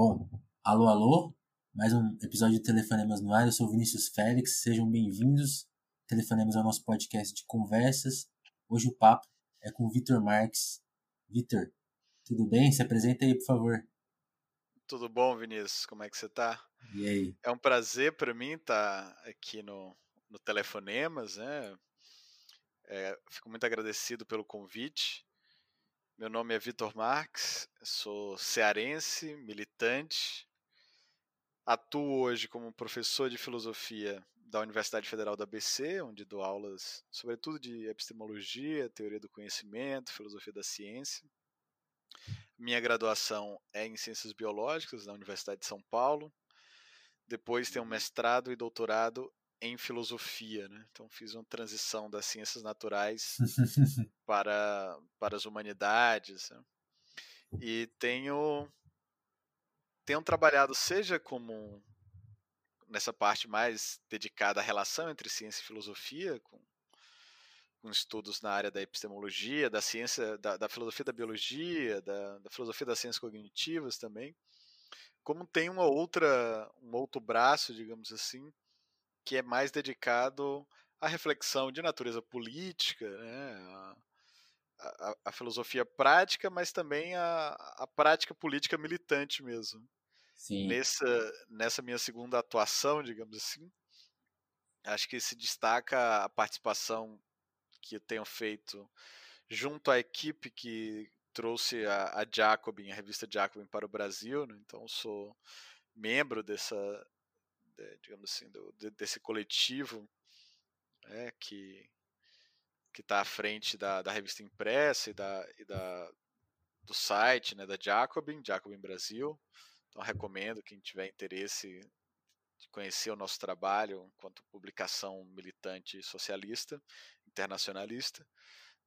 Bom, alô, alô, mais um episódio de Telefonemas no ar. Eu sou Vinícius Félix, sejam bem-vindos. Telefonemas é o nosso podcast de conversas. Hoje o papo é com o Vitor Marques. Vitor, tudo bem? Se apresenta aí, por favor. Tudo bom, Vinícius? Como é que você tá? E aí? É um prazer para mim estar tá aqui no, no Telefonemas, né? É, fico muito agradecido pelo convite. Meu nome é Vitor Marques, sou cearense, militante. Atuo hoje como professor de filosofia da Universidade Federal da ABC, onde dou aulas, sobretudo de epistemologia, teoria do conhecimento, filosofia da ciência. Minha graduação é em ciências biológicas na Universidade de São Paulo. Depois tenho um mestrado e doutorado em filosofia, né? Então fiz uma transição das ciências naturais para, para as humanidades. Né? E tenho tenho trabalhado seja como nessa parte mais dedicada à relação entre ciência e filosofia, com, com estudos na área da epistemologia, da ciência, da, da filosofia da biologia, da, da filosofia das ciências cognitivas também, como tem uma outra, um outro braço, digamos assim, que é mais dedicado à reflexão de natureza política, né, a, a, a filosofia prática, mas também a, a prática política militante mesmo. Sim. Nessa, nessa minha segunda atuação, digamos assim, acho que se destaca a participação que eu tenho feito junto à equipe que trouxe a, a Jacobin, a revista Jacobin para o Brasil, né? então sou membro dessa, digamos assim, do, desse coletivo né, que que está à frente da, da revista impressa e, da, e da, do site né, da Jacobin, Jacobin Brasil. Então recomendo quem tiver interesse de conhecer o nosso trabalho enquanto publicação militante socialista, internacionalista.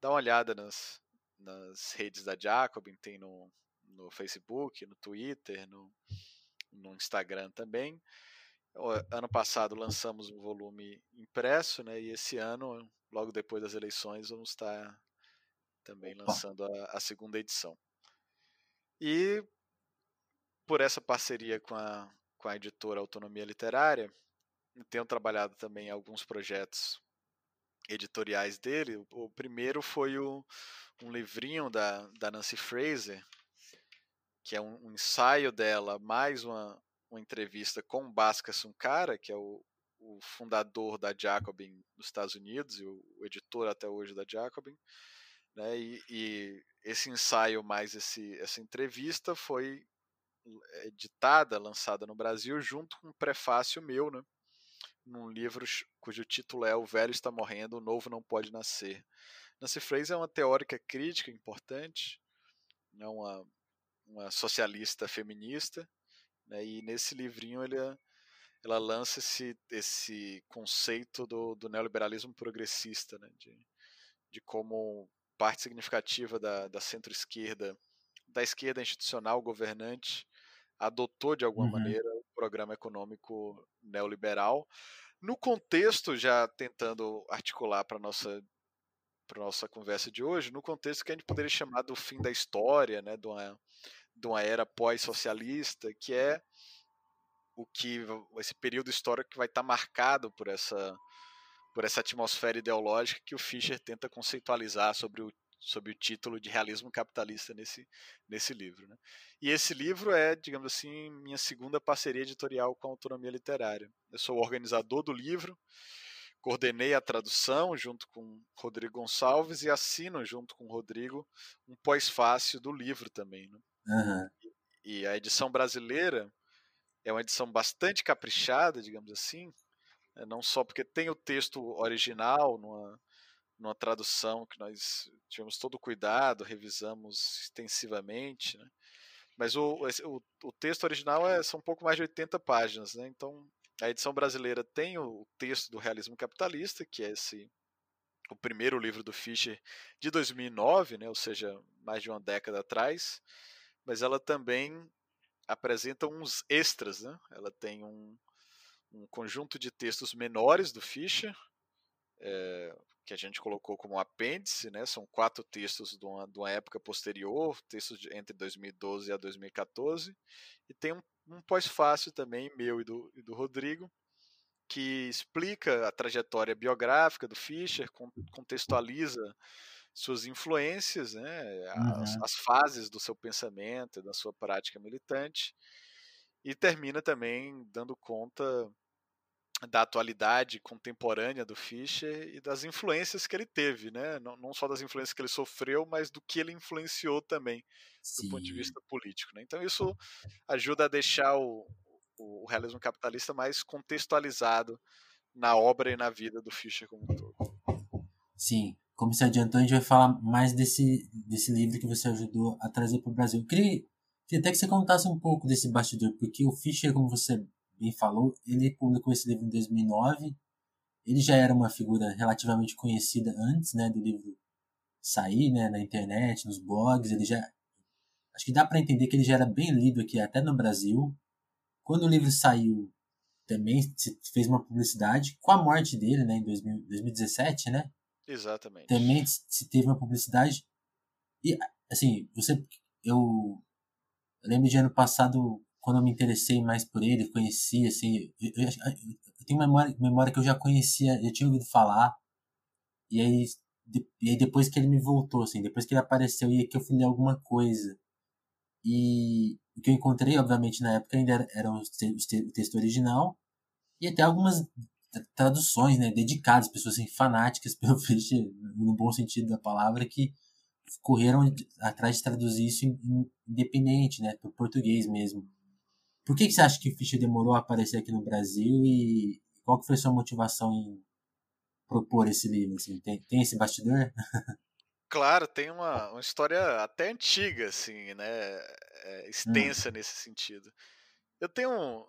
Dá uma olhada nas, nas redes da Jacobin, tem no, no Facebook, no Twitter, no, no Instagram também ano passado lançamos um volume impresso, né? E esse ano, logo depois das eleições, vamos estar também lançando a, a segunda edição. E por essa parceria com a, com a editora Autonomia Literária, tenho trabalhado também em alguns projetos editoriais dele. O, o primeiro foi o, um livrinho da, da Nancy Fraser, que é um, um ensaio dela, mais uma, uma entrevista com Bhaskar Sunkara, que é o, o fundador da Jacobin nos Estados Unidos e o, o editor até hoje da Jacobin. Né? E, e, esse ensaio mais esse, essa entrevista foi editada, lançada no Brasil, junto com um prefácio meu, né? num livro cujo título é O Velho Está Morrendo, O Novo Não Pode Nascer. Nancy Fraser é uma teórica crítica importante, é uma, uma socialista feminista, né? E nesse livrinho ele, ela lança esse, esse conceito do, do neoliberalismo progressista, né? de, de como parte significativa da, da centro-esquerda, da esquerda institucional governante, adotou de alguma uhum. maneira o programa econômico neoliberal, no contexto, já tentando articular para nossa para nossa conversa de hoje, no contexto que a gente poderia chamar do fim da história, né, de uma, de uma era pós-socialista, que é o que esse período histórico que vai estar marcado por essa por essa atmosfera ideológica que o Fischer tenta conceitualizar sobre o sobre o título de realismo capitalista nesse, nesse livro. Né? E esse livro é, digamos assim, minha segunda parceria editorial com a autonomia literária. Eu sou o organizador do livro, coordenei a tradução junto com Rodrigo Gonçalves e assino junto com o Rodrigo um pós-fácil do livro também. Né? Uhum. E, a edição brasileira é uma edição bastante caprichada, digamos assim, né? não só porque tem o texto original numa, numa tradução que nós tivemos todo o cuidado, revisamos extensivamente, né? mas o, o, o, texto original é, são um pouco mais de 80 páginas, né? então a edição brasileira tem o texto do realismo capitalista, que é esse o primeiro livro do Fischer de 2009, né, ou seja, mais de uma década atrás, mas ela também apresenta uns extras, né? Ela tem um, um conjunto de textos menores do Fischer, é, que a gente colocou como apêndice, né? São quatro textos de uma, de uma época posterior, textos de, entre 2012 a 2014, e tem um, um pós-fácil também, meu e do, e do Rodrigo, que explica a trajetória biográfica do Fischer, contextualiza suas influências, né, as, uhum. as fases do seu pensamento, da sua prática militante, e termina também dando conta da atualidade contemporânea do Fischer e das influências que ele teve, né? Não, não só das influências que ele sofreu, mas do que ele influenciou também, Sim. do ponto de vista político. Né? Então isso ajuda a deixar o, o, realismo capitalista mais contextualizado na obra e na vida do Fischer como um todo. Sim, como se adiantou, a gente vai falar mais desse, desse livro que você ajudou a trazer para o Brasil. Eu queria, queria até que você contasse um pouco desse bastidor, porque o Fischer, como você bem falou, ele publicou esse livro em 2009. Ele já era uma figura relativamente conhecida antes, né, do livro sair, né, na internet, nos blogs. Ele já, acho que dá para entender que ele já era bem lido aqui, até no Brasil. Quando o livro saiu, também se fez uma publicidade com a morte dele, né, em 2000, 2017, né? Exatamente. Também se teve uma publicidade. E, assim, você. Eu, lembro de ano passado quando eu me interessei mais por ele, conheci, assim, eu, eu, eu tenho memória, memória que eu já conhecia, já tinha ouvido falar, e aí, de, e aí depois que ele me voltou, assim, depois que ele apareceu, e que eu fui ler alguma coisa, e o que eu encontrei, obviamente, na época ainda era, era o, o texto original, e até algumas traduções, né, dedicadas, pessoas assim, fanáticas pelo Fischer, no bom sentido da palavra, que correram atrás de traduzir isso independente, né, para português mesmo. Por que, que você acha que o Fischer demorou a aparecer aqui no Brasil e qual que foi a sua motivação em propor esse livro? Assim? Tem, tem esse bastidor? Claro, tem uma, uma história até antiga, assim, né? É, extensa hum. nesse sentido. Eu tenho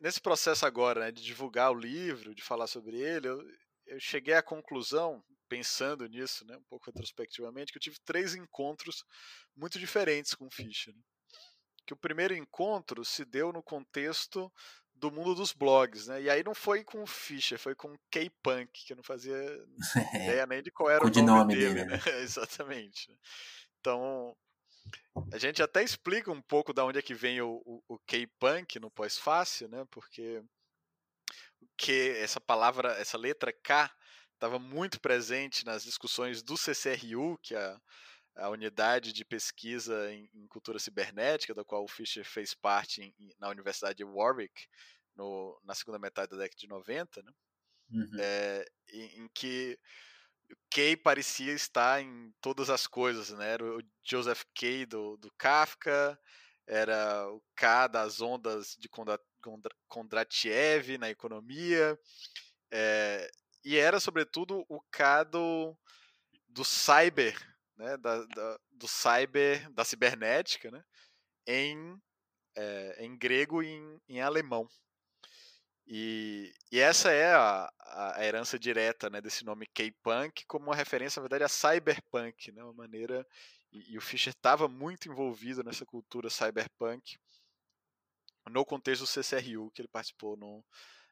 nesse processo agora, né, de divulgar o livro, de falar sobre ele, eu, eu cheguei à conclusão, pensando nisso, né, um pouco retrospectivamente, que eu tive três encontros muito diferentes com o Fischer. Né? que o primeiro encontro se deu no contexto do mundo dos blogs, né? E aí não foi com o Fischer, foi com o K-Punk, que eu não fazia ideia nem de qual era o, o nome, dele, dele né? né? Exatamente. Então, a gente até explica um pouco da onde é que vem o, o, o K-Punk no pós-fácil, né? Porque que essa palavra, essa letra K estava muito presente nas discussões do CCRU, que é a a unidade de pesquisa em, em, cultura cibernética, da qual o Fischer fez parte em, na Universidade de Warwick, no, na segunda metade da década de 90, né? Uhum. É, em, em, que Kay parecia estar em todas as coisas, né? Era o Joseph Kay do, do Kafka, era o K das ondas de Kondratiev na economia, é, e era, sobretudo, o K do, do cyber né, da, da, do cyber, da cibernética, né, em, é, em grego e em, em alemão. E, e, essa é a, a, herança direta né, desse nome K-Punk, como uma referência, na verdade, a cyberpunk, né, uma maneira. E, e o Fischer estava muito envolvido nessa cultura cyberpunk no contexto do CCRU, que ele participou no,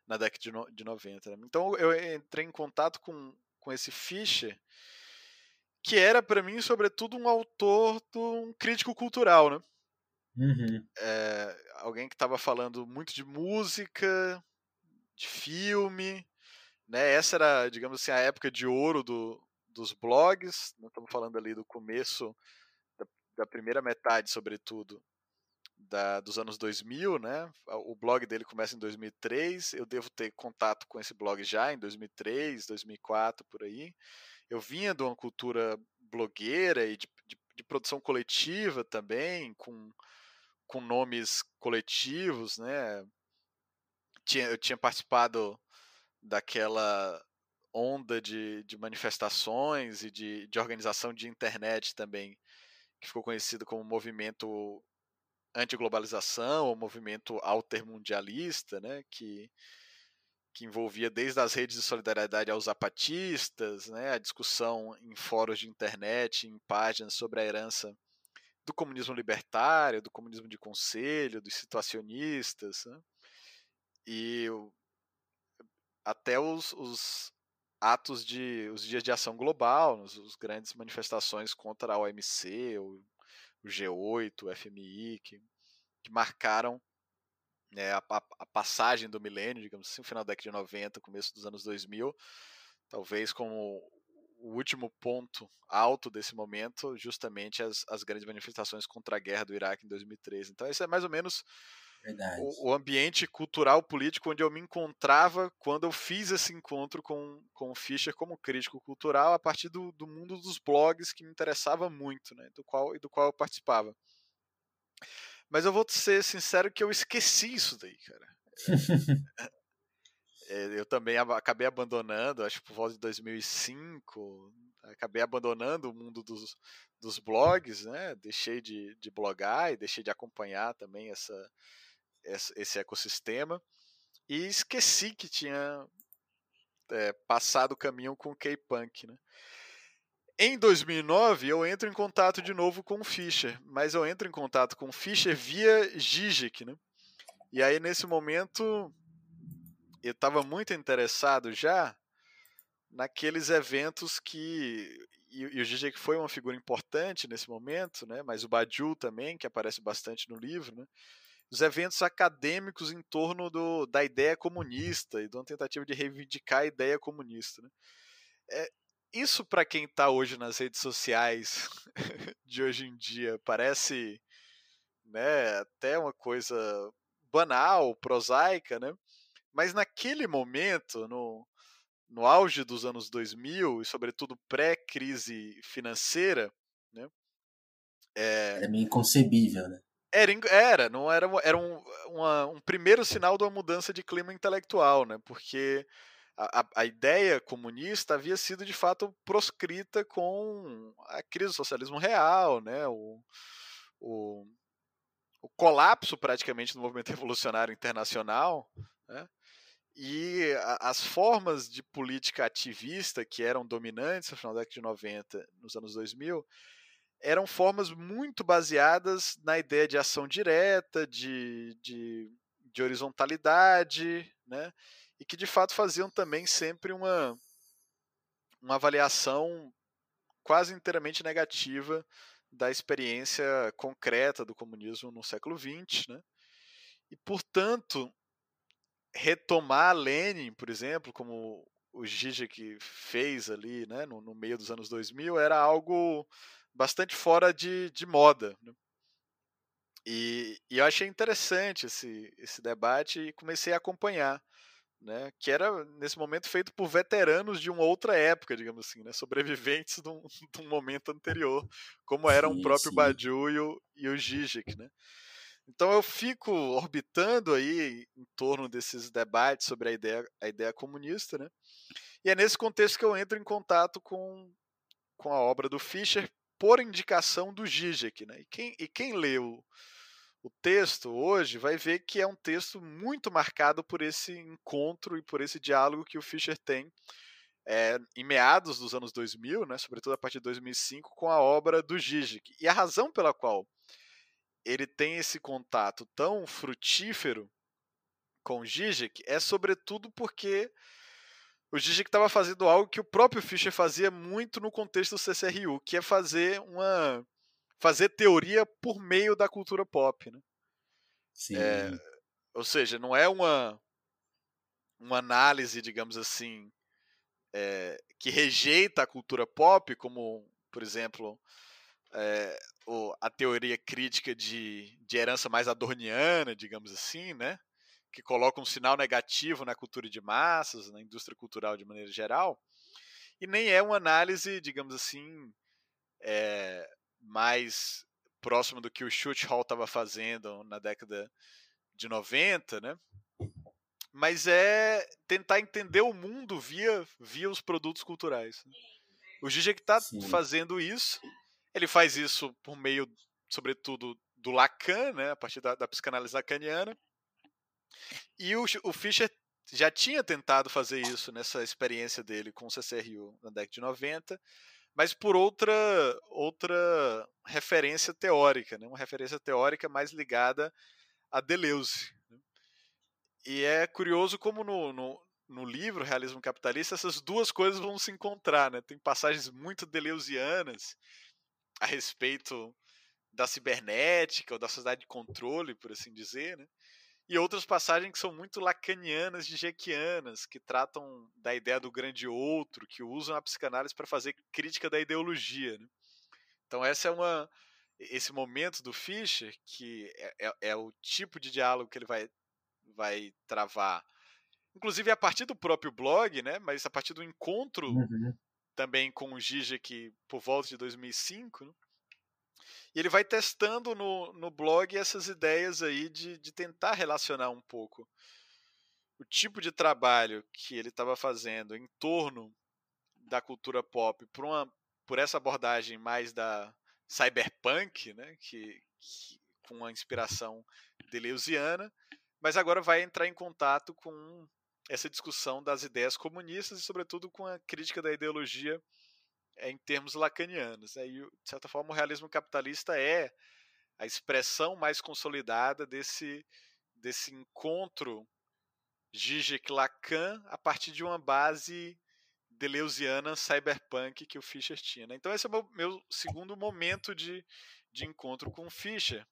na década de, no, de 90. Né? Então eu entrei em contato com, com esse Fischer que era para mim, sobretudo, um autor, um crítico cultural, né? Uhum. É, alguém que estava falando muito de música, de filme, né? Essa era, digamos assim, a época de ouro do, dos blogs. Nós estamos falando ali do começo da, da primeira metade, sobretudo, da, dos anos 2000, né? O blog dele começa em 2003. Eu devo ter contato com esse blog já em 2003, 2004, por aí eu vinha de uma cultura blogueira e de, de, de produção coletiva também, com, com nomes coletivos, né? Tinha, eu tinha participado daquela onda de, de manifestações e de, de organização de internet também, que ficou conhecido como movimento anti-globalização, ou movimento altermundialista, né? Que, que envolvia desde as redes de solidariedade aos zapatistas, né, a discussão em fóruns de internet, em páginas sobre a herança do comunismo libertário, do comunismo de conselho, dos situacionistas, né, e até os, os, atos de os dias de ação global, os grandes manifestações contra a OMC, o, o G8, o FMI, que, que marcaram né, a, a, passagem do milênio, digamos assim, final da década de 90, começo dos anos 2000, talvez como o último ponto alto desse momento, justamente as, as grandes manifestações contra a guerra do Iraque em 2013. Então, esse é mais ou menos o, o, ambiente cultural político onde eu me encontrava quando eu fiz esse encontro com, com o Fischer como crítico cultural a partir do, do mundo dos blogs que me interessava muito, né, do qual e do qual eu participava. Mas eu vou ser sincero que eu esqueci isso daí, cara. É, eu também acabei abandonando, acho que por volta de 2005, acabei abandonando o mundo dos, dos blogs, né? Deixei de, de blogar e deixei de acompanhar também essa, esse ecossistema e esqueci que tinha é, passado o caminho com o K-Punk, né? Em 2009, eu entro em contato de novo com o Fischer, mas eu entro em contato com o Fischer via Zizek, né? E aí, nesse momento, eu estava muito interessado já naqueles eventos que. E, e o Zizek foi uma figura importante nesse momento, né? mas o Badiou também, que aparece bastante no livro, né? Os eventos acadêmicos em torno do, da ideia comunista e de uma tentativa de reivindicar a ideia comunista. Né? É, isso para quem está hoje nas redes sociais de hoje em dia parece né, até uma coisa banal, prosaica, né? Mas naquele momento, no, no auge dos anos 2000 e sobretudo pré-crise financeira, né? É, é meio inconcebível, né? Era, era não era, era um, uma, um primeiro sinal de uma mudança de clima intelectual, né? Porque a, a, ideia comunista havia sido de fato proscrita com a crise do socialismo real, né? O, o, o colapso praticamente do movimento revolucionário internacional, né? E a, as formas de política ativista que eram dominantes no final da década de 90, nos anos 2000, eram formas muito baseadas na ideia de ação direta, de, de, de horizontalidade, né? e que de fato faziam também sempre uma, uma avaliação quase inteiramente negativa da experiência concreta do comunismo no século XX, né? E portanto retomar Lenin, por exemplo, como o Zizek fez ali, né, no, no, meio dos anos 2000, era algo bastante fora de, de moda. Né? E, e, eu achei interessante esse, esse debate e comecei a acompanhar né, que era nesse momento feito por veteranos de uma outra época, digamos assim, né, sobreviventes de um, de um momento anterior, como eram sim, o próprio sim. Badiou e o, e o Zizek, né. Então eu fico orbitando aí em torno desses debates sobre a ideia, a ideia comunista, né, e é nesse contexto que eu entro em contato com, com a obra do Fischer por indicação do Zizek, né, e quem, e quem leu o texto hoje vai ver que é um texto muito marcado por esse encontro e por esse diálogo que o Fischer tem é, em meados dos anos 2000, né, sobretudo a partir de 2005, com a obra do Zizek. E a razão pela qual ele tem esse contato tão frutífero com o Zizek é sobretudo porque o Zizek estava fazendo algo que o próprio Fischer fazia muito no contexto do CCRU, que é fazer uma fazer teoria por meio da cultura pop, né? Sim. É, ou seja, não é uma uma análise, digamos assim, é, que rejeita a cultura pop, como, por exemplo, é, o, a teoria crítica de, de herança mais adorniana, digamos assim, né? Que coloca um sinal negativo na cultura de massas, na indústria cultural de maneira geral, e nem é uma análise, digamos assim, é, mais próximo do que o Chute Hall estava fazendo na década de 90, né? Mas é tentar entender o mundo via, via os produtos culturais. O Zizek está fazendo isso. Ele faz isso por meio, sobretudo, do Lacan, né? A partir da, da psicanálise lacaniana. E o, o Fischer já tinha tentado fazer isso nessa experiência dele com o CCRU na década de 90, mas por outra outra referência teórica, né? uma referência teórica mais ligada a Deleuze. Né? E é curioso como no, no, no livro Realismo Capitalista, essas duas coisas vão se encontrar, né? Tem passagens muito deleuzianas a respeito da cibernética ou da sociedade de controle, por assim dizer, né? E outras passagens que são muito lacanianas, dijequianas, que tratam da ideia do grande outro, que usam a psicanálise para fazer crítica da ideologia. Né? Então essa é uma esse momento do Fischer que é, é, é o tipo de diálogo que ele vai vai travar inclusive a partir do próprio blog, né? Mas a partir do encontro uhum. também com o Zizek por volta de 2005, né? E ele vai testando no, no blog essas ideias aí de, de tentar relacionar um pouco o tipo de trabalho que ele estava fazendo em torno da cultura pop por, uma, por essa abordagem mais da cyberpunk, né? que, que com uma inspiração deleuziana, mas agora vai entrar em contato com essa discussão das ideias comunistas e, sobretudo, com a crítica da ideologia em termos lacanianos. Né? E, de certa forma, o realismo capitalista é a expressão mais consolidada desse, desse encontro Zizek-Lacan a partir de uma base deleuziana cyberpunk que o Fischer tinha. Né? Então esse é o meu, meu segundo momento de, de encontro com o Fischer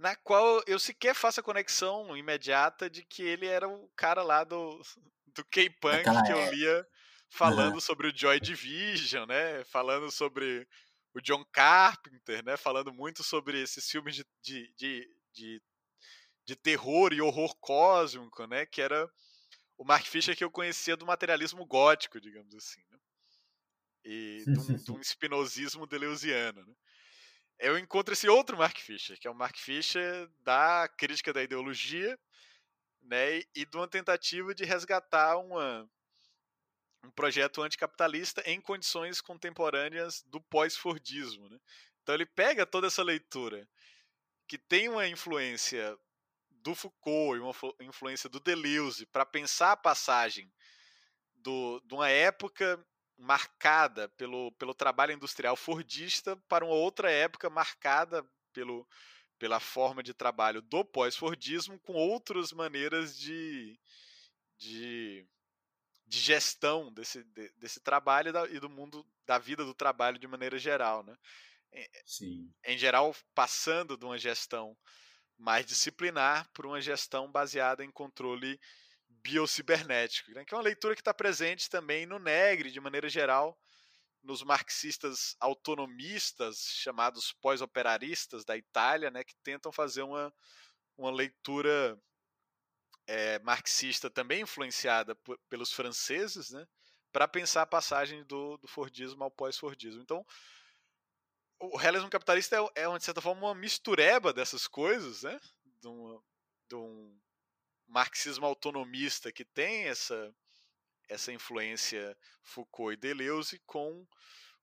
na qual eu sequer faço a conexão imediata de que ele era o cara lá do, do K-Punk que eu lia falando uhum. sobre o Joy Division, né? Falando sobre o John Carpenter, né? Falando muito sobre esses filmes de, de, de, de, de terror e horror cósmico, né? Que era o Mark Fisher que eu conhecia do materialismo gótico, digamos assim, né? E de um, de um espinosismo deleuziano, né? eu encontro esse outro Mark Fisher, que é o Mark Fisher da crítica da ideologia, né, e de uma tentativa de resgatar uma, um projeto anticapitalista em condições contemporâneas do pós-fordismo. Né? Então ele pega toda essa leitura que tem uma influência do Foucault e uma influência do Deleuze para pensar a passagem do, de uma época marcada pelo, pelo trabalho industrial fordista para uma outra época marcada pelo, pela forma de trabalho do pós-fordismo com outras maneiras de, de, de gestão desse, de, desse trabalho e, do mundo da vida do trabalho de maneira geral. Né? Sim. Em geral, passando de uma gestão mais disciplinar para uma gestão baseada em controle biocibernético, né? que é uma leitura que está presente também no Negri, de maneira geral, nos marxistas autonomistas, chamados pós-operaristas da Itália, né, que tentam fazer uma, uma leitura é, marxista também influenciada por, pelos franceses, né, para pensar a passagem do, do Fordismo ao pós-Fordismo. Então, o realismo capitalista é, é, de certa forma, uma mistureba dessas coisas, né, de, de um marxismo autonomista que tem essa, essa influência Foucault e Deleuze com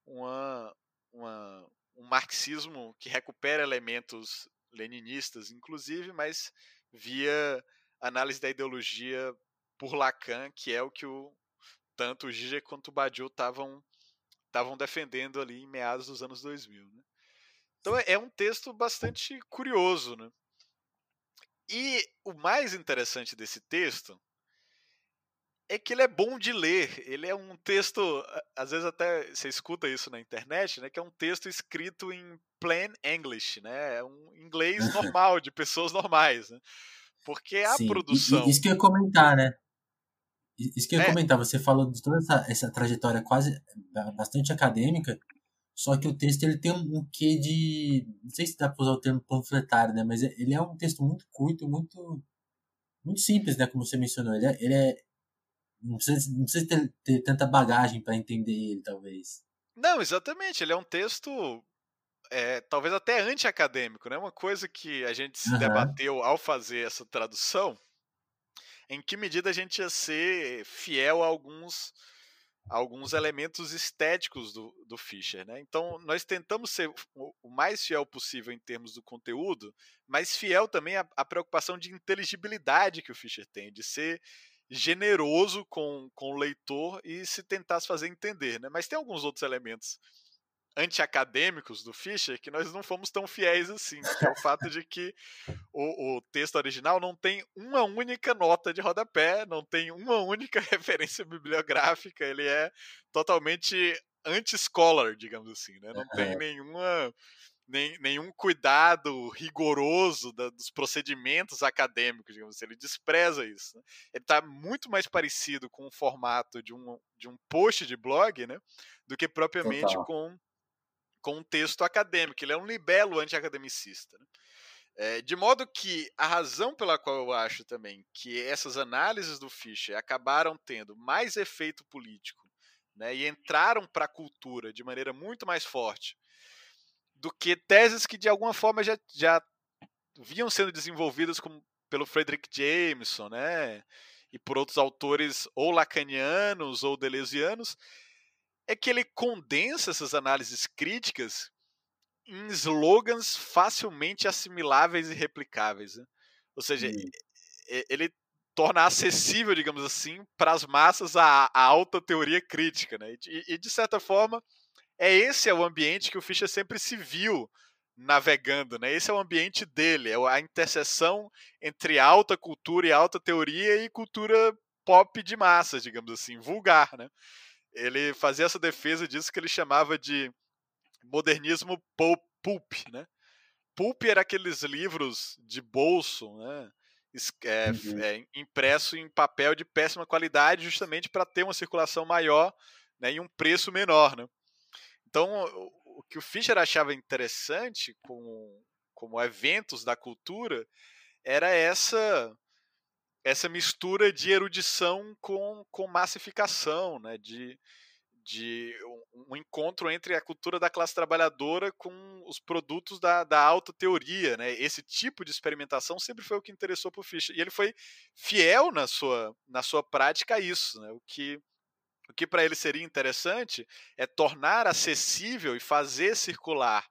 uma, uma, um marxismo que recupera elementos leninistas, inclusive, mas via análise da ideologia por Lacan, que é o que o, tanto o Zizek quanto o Badiou estavam estavam defendendo ali em meados dos anos 2000. Né? Então é, é um texto bastante curioso, né? E o mais interessante desse texto é que ele é bom de ler. Ele é um texto, às vezes até você escuta isso na internet, né? Que é um texto escrito em plain English, né? É um inglês normal, de pessoas normais, né? Porque a Sim, produção. Isso que eu ia comentar, né? Isso que eu ia é. comentar, você falou de toda essa, essa trajetória quase bastante acadêmica, só que o texto ele tem um, quê de. Não sei se dá para usar o termo panfletário, né? Mas ele é um texto muito curto, muito. Muito simples, né? Como você mencionou. Ele é. Ele é não precisa, não precisa ter, ter tanta bagagem para entender ele, talvez. Não, exatamente. Ele é um texto. É, talvez até anti-acadêmico, né? Uma coisa que a gente se uhum. debateu ao fazer essa tradução. Em que medida a gente ia ser fiel a alguns alguns elementos estéticos do, do Fischer. Né? Então, nós tentamos ser o mais fiel possível em termos do conteúdo, mas fiel também à, à preocupação de inteligibilidade que o Fischer tem, de ser generoso com, com o leitor e se tentasse fazer entender. Né? Mas tem alguns outros elementos anti-acadêmicos do Fischer que nós não fomos tão fiéis assim, que é o fato de que o, o, texto original não tem uma única nota de rodapé, não tem uma única referência bibliográfica, ele é totalmente anti-scholar, digamos assim, né? não tem nenhuma nem, nenhum cuidado rigoroso da, dos procedimentos acadêmicos, digamos assim. Ele despreza isso. Né? Ele está muito mais parecido com o formato de um, de um post de blog, né? Do que propriamente com, com um texto acadêmico. Ele é um libelo anti-academicista. Né? É, de modo que a razão pela qual eu acho também que essas análises do Fischer acabaram tendo mais efeito político né, e entraram para a cultura de maneira muito mais forte do que teses que de alguma forma já, já vinham sendo desenvolvidas pelo Frederick Jameson, né? E por outros autores ou lacanianos ou deleuzianos, é que ele condensa essas análises críticas em slogans facilmente assimiláveis e replicáveis. Né? Ou seja, ele torna acessível, digamos assim, para as massas a, a, alta teoria crítica. Né? E, e, de certa forma, é esse é o ambiente que o Fischer sempre se viu navegando, né? Esse é o ambiente dele, é a interseção entre alta cultura e alta teoria e cultura pop de massa, digamos assim, vulgar, né? Ele fazia essa defesa disso que ele chamava de modernismo pulp, né? Pulp era aqueles livros de bolso, né? É, uhum. é, impresso em papel de péssima qualidade, justamente para ter uma circulação maior né, e um preço menor, né? Então, o que o Fischer achava interessante como, como eventos da cultura era essa essa mistura de erudição com, com massificação, né? de, de um, encontro entre a cultura da classe trabalhadora com os produtos da, da alta teoria. Né? Esse tipo de experimentação sempre foi o que interessou para o Fischer. E ele foi fiel na sua, na sua prática a isso, né? o que o que para ele seria interessante é tornar acessível e fazer circular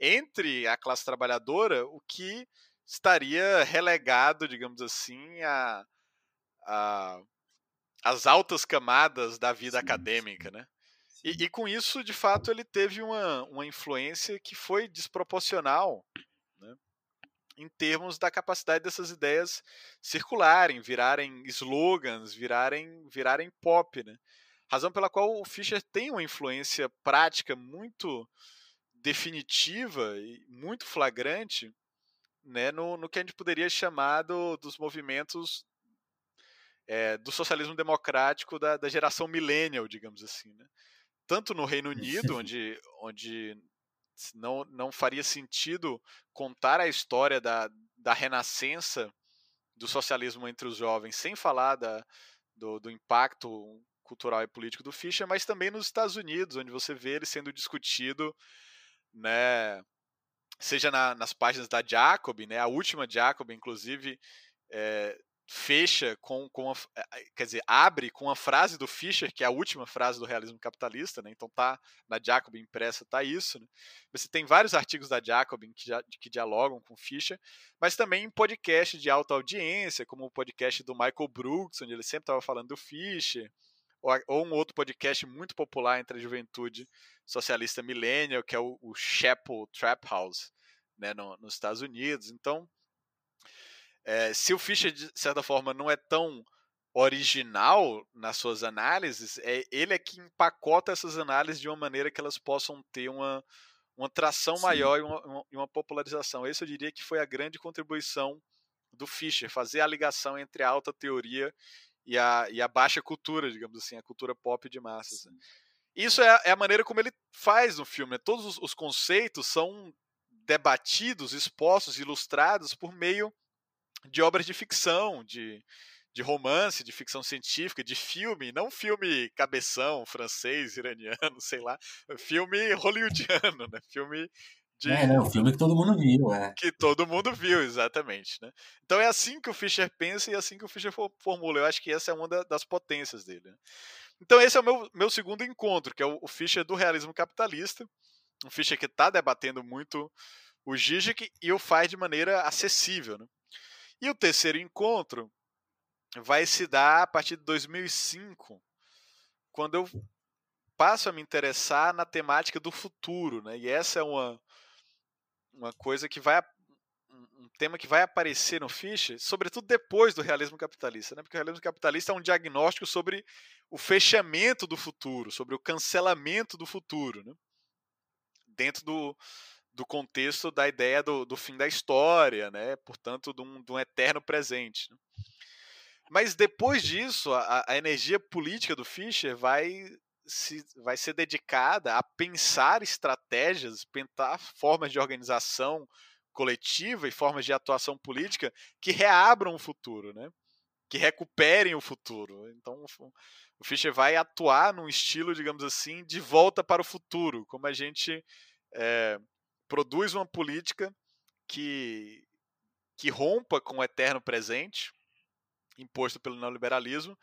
entre a classe trabalhadora o que estaria relegado, digamos assim, a, a as altas camadas da vida sim, acadêmica, sim. né? E, e, com isso, de fato, ele teve uma, uma influência que foi desproporcional né? em termos da capacidade dessas ideias circularem, virarem slogans, virarem, virarem pop, né? Razão pela qual o Fischer tem uma influência prática muito definitiva e muito flagrante né, no, no que a gente poderia chamar do, dos movimentos é, do socialismo democrático da, da, geração millennial, digamos assim. Né? Tanto no Reino Unido, onde, onde não, não faria sentido contar a história da, da renascença do socialismo entre os jovens sem falar da, do, do impacto cultural e político do Fischer, mas também nos Estados Unidos, onde você vê ele sendo discutido, né, seja na, nas páginas da Jacob, né, a última Jacob, inclusive, é, fecha com, com a, quer dizer, abre com a frase do Fischer, que é a última frase do realismo capitalista, né? Então tá na Jacob impressa tá isso, né? Você tem vários artigos da Jacob que, que dialogam com Fischer, mas também em podcast de alta audiência, como o podcast do Michael Brooks, onde ele sempre estava falando do Fischer, ou, um outro podcast muito popular entre a juventude socialista millennial, que é o, o Chapel Trap House, né, no, nos Estados Unidos. Então, é, se o Fischer, de certa forma, não é tão original nas suas análises, é, ele é que empacota essas análises de uma maneira que elas possam ter uma, uma tração Sim. maior e uma, uma, uma, popularização. Esse eu diria que foi a grande contribuição do Fischer, fazer a ligação entre a alta teoria e a, e a baixa cultura, digamos assim, a cultura pop de massas. Né? Isso é, é, a maneira como ele faz no filme. Né? Todos os, os, conceitos são debatidos, expostos, ilustrados por meio de obras de ficção, de, de romance, de ficção científica, de filme, não filme cabeção francês, iraniano, sei lá, filme hollywoodiano, né? Filme de... É, né? O filme que todo mundo viu, é. Que todo mundo viu, exatamente, né? Então é assim que o Fischer pensa e é assim que o Fischer formula. Eu acho que essa é uma das potências dele. Né? Então esse é o meu, meu segundo encontro, que é o Fischer do realismo capitalista. Um Fischer que está debatendo muito o Zizek e o faz de maneira acessível. Né? E o terceiro encontro vai se dar a partir de 2005, quando eu passo a me interessar na temática do futuro, né? E essa é uma, uma coisa que vai um tema que vai aparecer no Fischer, sobretudo depois do realismo capitalista, né? Porque o realismo capitalista é um diagnóstico sobre o fechamento do futuro, sobre o cancelamento do futuro, né? Dentro do, do contexto da ideia do, do fim da história, né? Portanto, de um, de um eterno presente. Né? Mas depois disso, a, a energia política do Fischer vai se, vai ser dedicada a pensar estratégias, pensar formas de organização coletiva e formas de atuação política que reabram o futuro, né? que recuperem o futuro. Então, o Fischer vai atuar num estilo, digamos assim, de volta para o futuro, como a gente é, produz uma política que, que rompa com o eterno presente, imposto pelo neoliberalismo,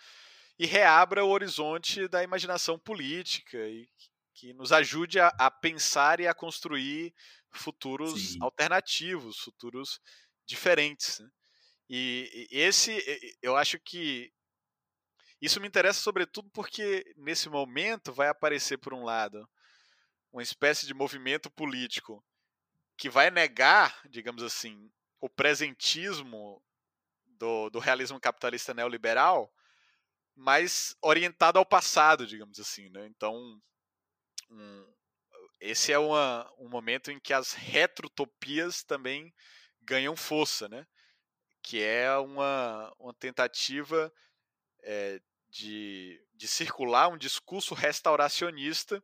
e reabra o horizonte da imaginação política e que nos ajude a, a pensar e a construir futuros Sim. alternativos, futuros diferentes. Né? E, e esse, eu acho que isso me interessa sobretudo porque nesse momento vai aparecer, por um lado, uma espécie de movimento político que vai negar, digamos assim, o presentismo do, do realismo capitalista neoliberal, mas orientado ao passado, digamos assim. Né? Então, um, esse é uma, um momento em que as retrotopias também ganham força, né? que é uma, uma tentativa é, de, de circular um discurso restauracionista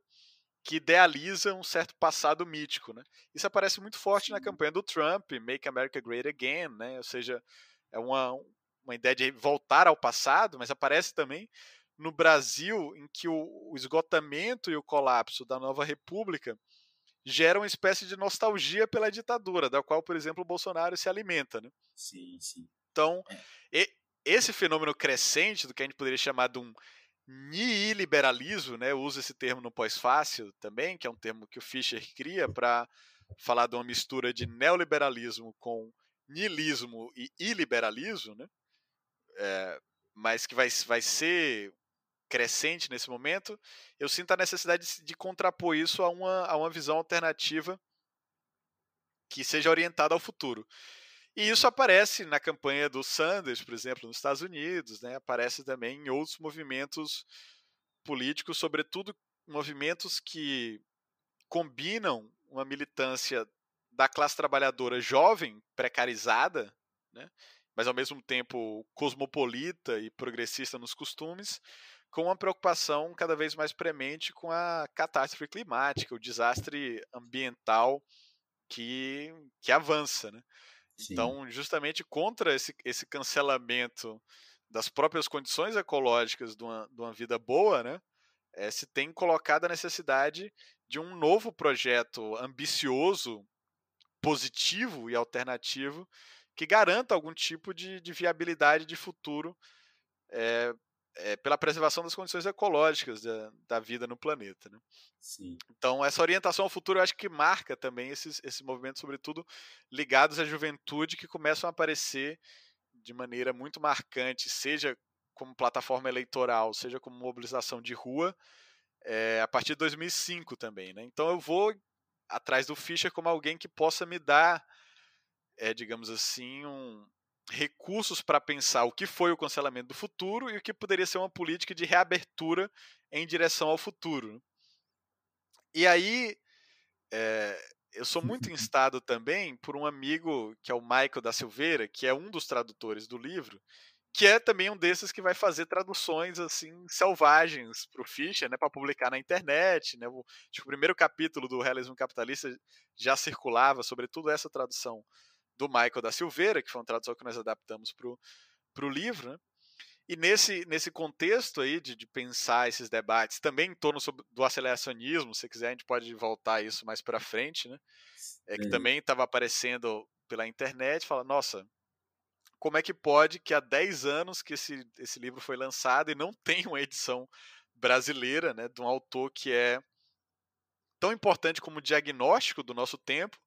que idealiza um certo passado mítico, né? Isso aparece muito forte na campanha do Trump, Make America Great Again, né? Ou seja, é uma, uma ideia de voltar ao passado, mas aparece também no Brasil em que o, o esgotamento e o colapso da nova república geram uma espécie de nostalgia pela ditadura, da qual, por exemplo, o Bolsonaro se alimenta, né? Sim, sim. Então, é. e, esse fenômeno crescente do que a gente poderia chamar de um niliberalismo, né? Eu uso esse termo no pós-fácil também, que é um termo que o Fischer cria para falar de uma mistura de neoliberalismo com niilismo e iliberalismo, né? É, mas que vai, vai ser crescente nesse momento, eu sinto a necessidade de, de contrapor isso a uma, a uma visão alternativa que seja orientada ao futuro. E isso aparece na campanha do Sanders, por exemplo, nos Estados Unidos, né? aparece também em outros movimentos políticos, sobretudo movimentos que combinam uma militância da classe trabalhadora jovem, precarizada, né? Mas ao mesmo tempo cosmopolita e progressista nos costumes, com uma preocupação cada vez mais premente com a catástrofe climática, o desastre ambiental que, que avança. Né? Então, justamente contra esse, esse cancelamento das próprias condições ecológicas de uma, de uma vida boa, né, é, se tem colocado a necessidade de um novo projeto ambicioso, positivo e alternativo que garanta algum tipo de, de viabilidade de futuro é, é, pela preservação das condições ecológicas da, da vida no planeta. Né? Então, essa orientação ao futuro eu acho que marca também esses, esses movimentos, sobretudo ligados à juventude, que começam a aparecer de maneira muito marcante, seja como plataforma eleitoral, seja como mobilização de rua, é, a partir de 2005 também. Né? Então, eu vou atrás do Fischer como alguém que possa me dar, é, digamos assim, um, recursos para pensar o que foi o cancelamento do futuro e o que poderia ser uma política de reabertura em direção ao futuro. E aí, é, eu sou muito instado também por um amigo que é o Michael da Silveira, que é um dos tradutores do livro, que é também um desses que vai fazer traduções assim selvagens para o Fischer, né, para publicar na internet. Né? O, o primeiro capítulo do Realismo Capitalista já circulava, sobretudo essa tradução do Michael da Silveira, que foi uma tradução que nós adaptamos para o livro. Né? E nesse, nesse contexto aí de, de pensar esses debates, também em torno sobre, do aceleracionismo, se quiser a gente pode voltar isso mais para frente, né? É que também estava aparecendo pela internet, fala, nossa, como é que pode que há 10 anos que esse, esse livro foi lançado e não tem uma edição brasileira, né, de um autor que é tão importante como diagnóstico do nosso tempo,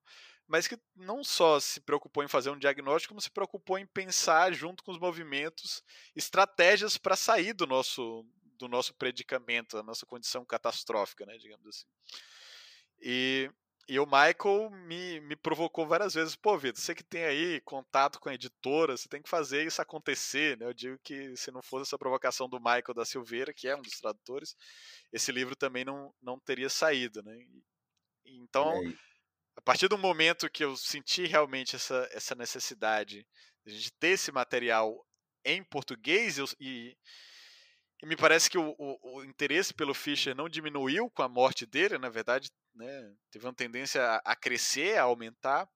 mas que não só se preocupou em fazer um diagnóstico, como se preocupou em pensar junto com os movimentos estratégias para sair do nosso do nosso predicamento, da nossa condição catastrófica, né, digamos assim. E, e o Michael me, me provocou várias vezes, pô, Vitor, você que tem aí contato com a editora, você tem que fazer isso acontecer, né? Eu digo que se não fosse essa provocação do Michael da Silveira, que é um dos tradutores, esse livro também não, não teria saído, né? Então, é. A partir do momento que eu senti realmente essa, essa necessidade de ter esse material em português eu, e, e, me parece que o, o, o, interesse pelo Fischer não diminuiu com a morte dele, na verdade, né, teve uma tendência a, a crescer, a aumentar.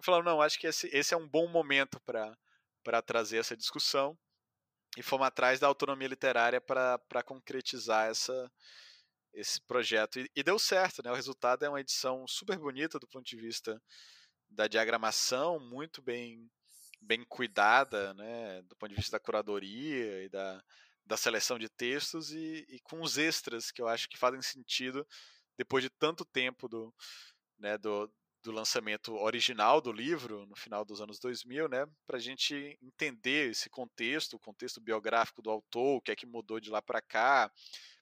Falaram, não, acho que esse, esse é um bom momento para trazer essa discussão e fomos atrás da autonomia literária para concretizar essa, esse projeto. E, e, deu certo, né? O resultado é uma edição super bonita do ponto de vista da diagramação, muito bem bem cuidada, né? Do ponto de vista da curadoria e da, da seleção de textos e, e com os extras que eu acho que fazem sentido depois de tanto tempo do, né, do, do lançamento original do livro, no final dos anos 2000, né, para a gente entender esse contexto, o contexto biográfico do autor, o que é que mudou de lá para cá,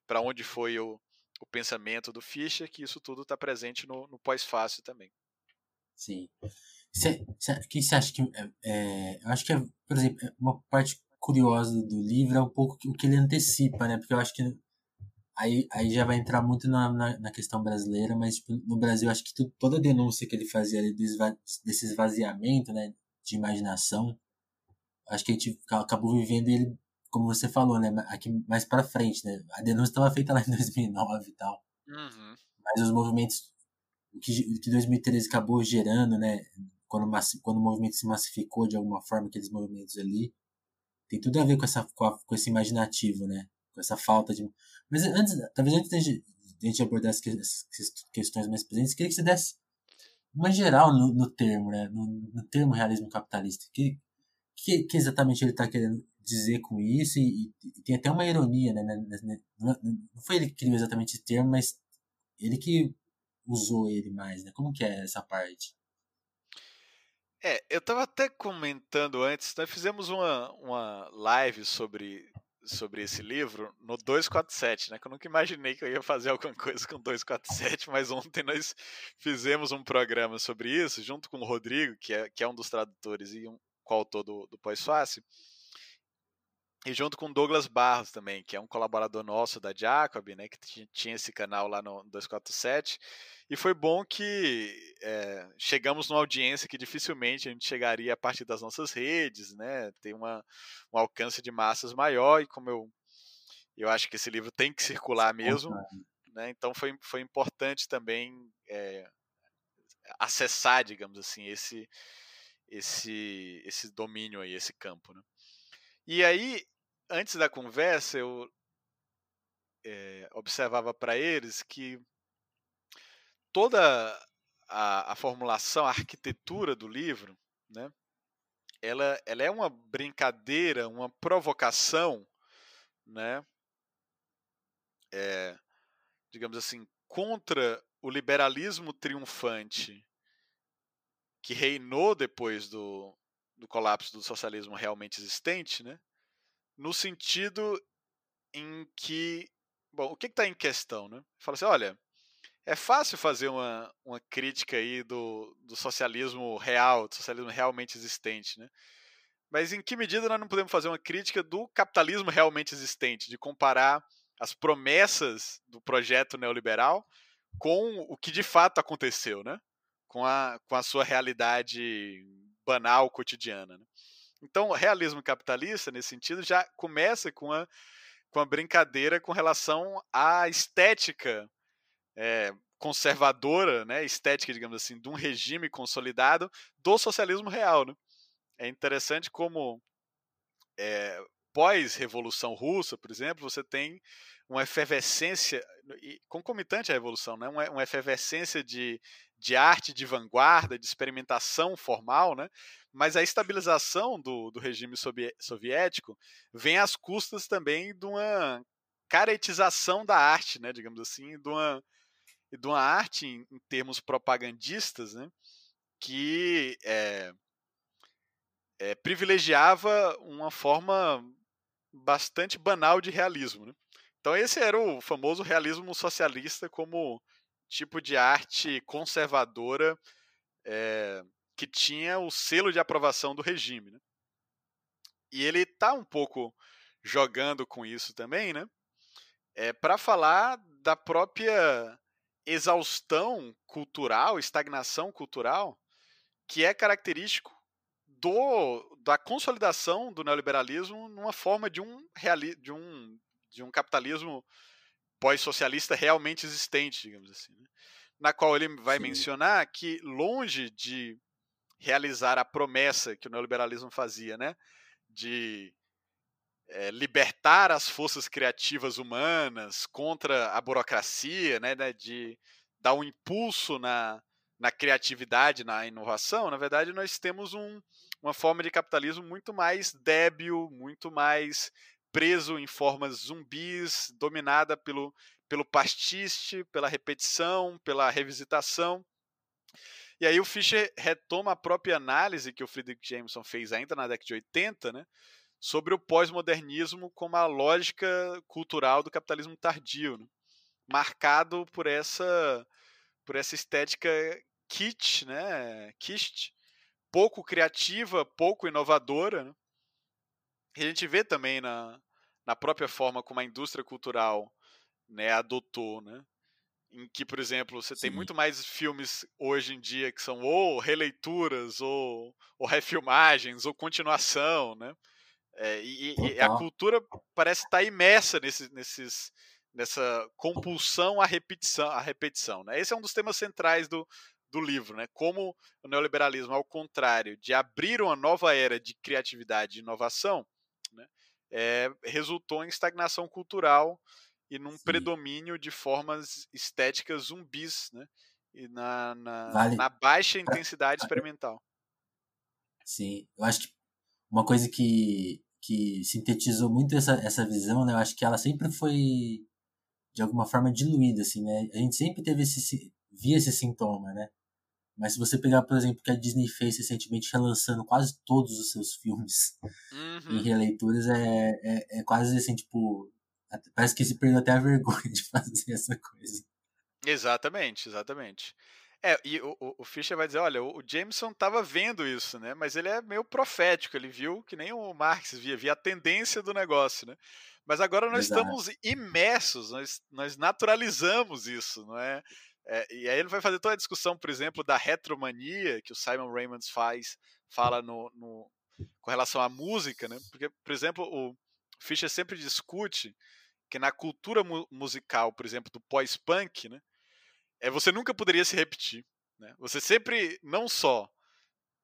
para onde foi o, o pensamento do Fischer, que isso tudo está presente no, no pós-fácil também. Sim. O que você acha que. É, eu acho que, é, por exemplo, é uma parte curiosa do livro é um pouco o que ele antecipa, né? Porque eu acho que aí, aí já vai entrar muito na, na, na questão brasileira, mas tipo, no Brasil acho que tu, toda a denúncia que ele fazia ali desse esvaziamento, né? De imaginação, acho que a gente acabou vivendo ele como você falou, né, aqui mais para frente, né? A denúncia estava feita lá em 2009 e tal. Uhum. Mas os movimentos o que, o que 2013 acabou gerando, né, quando, quando o movimento se massificou de alguma forma, aqueles movimentos ali, tem tudo a ver com essa com, a, com esse imaginativo, né? Com essa falta de. Mas antes, talvez antes de a gente abordar essas questões mais presentes, queria que você desse uma geral no, no termo, né? No, no, termo realismo capitalista. Que, que, que exatamente ele está querendo dizer com isso? E, e, tem até uma ironia, né? Não, não foi ele que criou exatamente esse termo, mas ele que usou ele mais, né? Como que é essa parte? É, eu estava até comentando antes, nós fizemos uma, uma live sobre, sobre esse livro no 247, né? Que eu nunca imaginei que eu ia fazer alguma coisa com 247, mas ontem nós fizemos um programa sobre isso, junto com o Rodrigo, que é, que é um dos tradutores e um coautor do, do Pós-Fácil. E junto com Douglas Barros também, que é um colaborador nosso da Jacob, né, que tinha esse canal lá no 247. E foi bom que é, chegamos numa audiência que dificilmente a gente chegaria a partir das nossas redes, né? Tem uma, um alcance de massas maior e como eu, eu acho que esse livro tem que circular mesmo, né? Então foi, foi importante também é, acessar, digamos assim, esse, esse, esse domínio aí, esse campo, né? E aí antes da conversa, eu é, observava para eles que toda a, a, formulação, a arquitetura do livro, né, ela, ela é uma brincadeira, uma provocação, né, é, digamos assim, contra o liberalismo triunfante que reinou depois do, do colapso do socialismo realmente existente, né? No sentido em que, bom, o que está em questão, né? Fala assim, olha, é fácil fazer uma, uma crítica aí do, do socialismo real, do socialismo realmente existente, né? Mas em que medida nós não podemos fazer uma crítica do capitalismo realmente existente, de comparar as promessas do projeto neoliberal com o que de fato aconteceu, né? Com a, com a sua realidade banal, cotidiana. Né? Então, o realismo capitalista, nesse sentido, já começa com a, com a brincadeira com relação à estética é, conservadora, né, estética, digamos assim, de um regime consolidado do socialismo real. Né? É interessante como é, pós-revolução russa, por exemplo, você tem uma efervescência, concomitante à revolução, né? uma, uma efervescência de, de arte de vanguarda, de experimentação formal, né? mas a estabilização do, do regime soviético vem às custas também de uma caretização da arte, né, digamos assim, de uma, de uma arte em, em termos propagandistas, né, que é, é, privilegiava uma forma bastante banal de realismo. Né? Então esse era o famoso realismo socialista como tipo de arte conservadora é, que tinha o selo de aprovação do regime. Né? E ele está um pouco jogando com isso também, né? É, para falar da própria exaustão cultural, estagnação cultural, que é característico do, da consolidação do neoliberalismo numa forma de um, reali, de um, de um capitalismo pós-socialista realmente existente, digamos assim. Né? Na qual ele vai Sim. mencionar que, longe de realizar a promessa que o neoliberalismo fazia, né, de é, libertar as forças criativas humanas contra a burocracia, né, né, de dar um impulso na, na criatividade, na inovação, na verdade nós temos um, uma forma de capitalismo muito mais débil, muito mais preso em formas zumbis, dominada pelo, pelo pastiche, pela repetição, pela revisitação. E aí o Fischer retoma a própria análise que o Friedrich Jameson fez ainda na década de 80, né, sobre o pós-modernismo como a lógica cultural do capitalismo tardio, né? marcado por essa por essa estética kitsch, né, kitsch, pouco criativa, pouco inovadora. Né? E a gente vê também na, na própria forma como a indústria cultural né, adotou, né? em que, por exemplo, você Sim. tem muito mais filmes hoje em dia que são ou releituras, ou, ou refilmagens, ou continuação, né? É, e, e, a cultura parece estar imersa nesse, nesses, nessa compulsão à repetição. À repetição né? Esse é um dos temas centrais do, do livro, né? Como o neoliberalismo, ao contrário de abrir uma nova era de criatividade e inovação? É, resultou em estagnação cultural e num Sim. predomínio de formas estéticas zumbis, né? E na, na, vale. na baixa intensidade experimental. Sim, eu acho que uma coisa que, que sintetizou muito essa, essa visão, né? Eu acho que ela sempre foi, de alguma forma, diluída, assim, né? A gente sempre teve esse, via esse sintoma, né? Mas se você pegar, por exemplo, que a Disney fez recentemente relançando quase todos os seus filmes uhum. em releituras, é, é, é quase assim, tipo, parece que se perdeu até a vergonha de fazer essa coisa. Exatamente, exatamente. É, e o, o Fischer vai dizer, olha, o Jameson estava vendo isso, né? Mas ele é meio profético, ele viu que nem o Marx via, via a tendência do negócio, né? Mas agora nós Exato. estamos imersos, nós, nós naturalizamos isso, não é? É? E aí ele vai fazer toda a discussão, por exemplo, da retromania que o Simon Raymond faz, fala no, no com relação à música, né? Porque, por exemplo, o Fischer sempre discute que na cultura mu musical, por exemplo, do pós-punk, né? é, você nunca poderia se repetir. Né? Você sempre, não só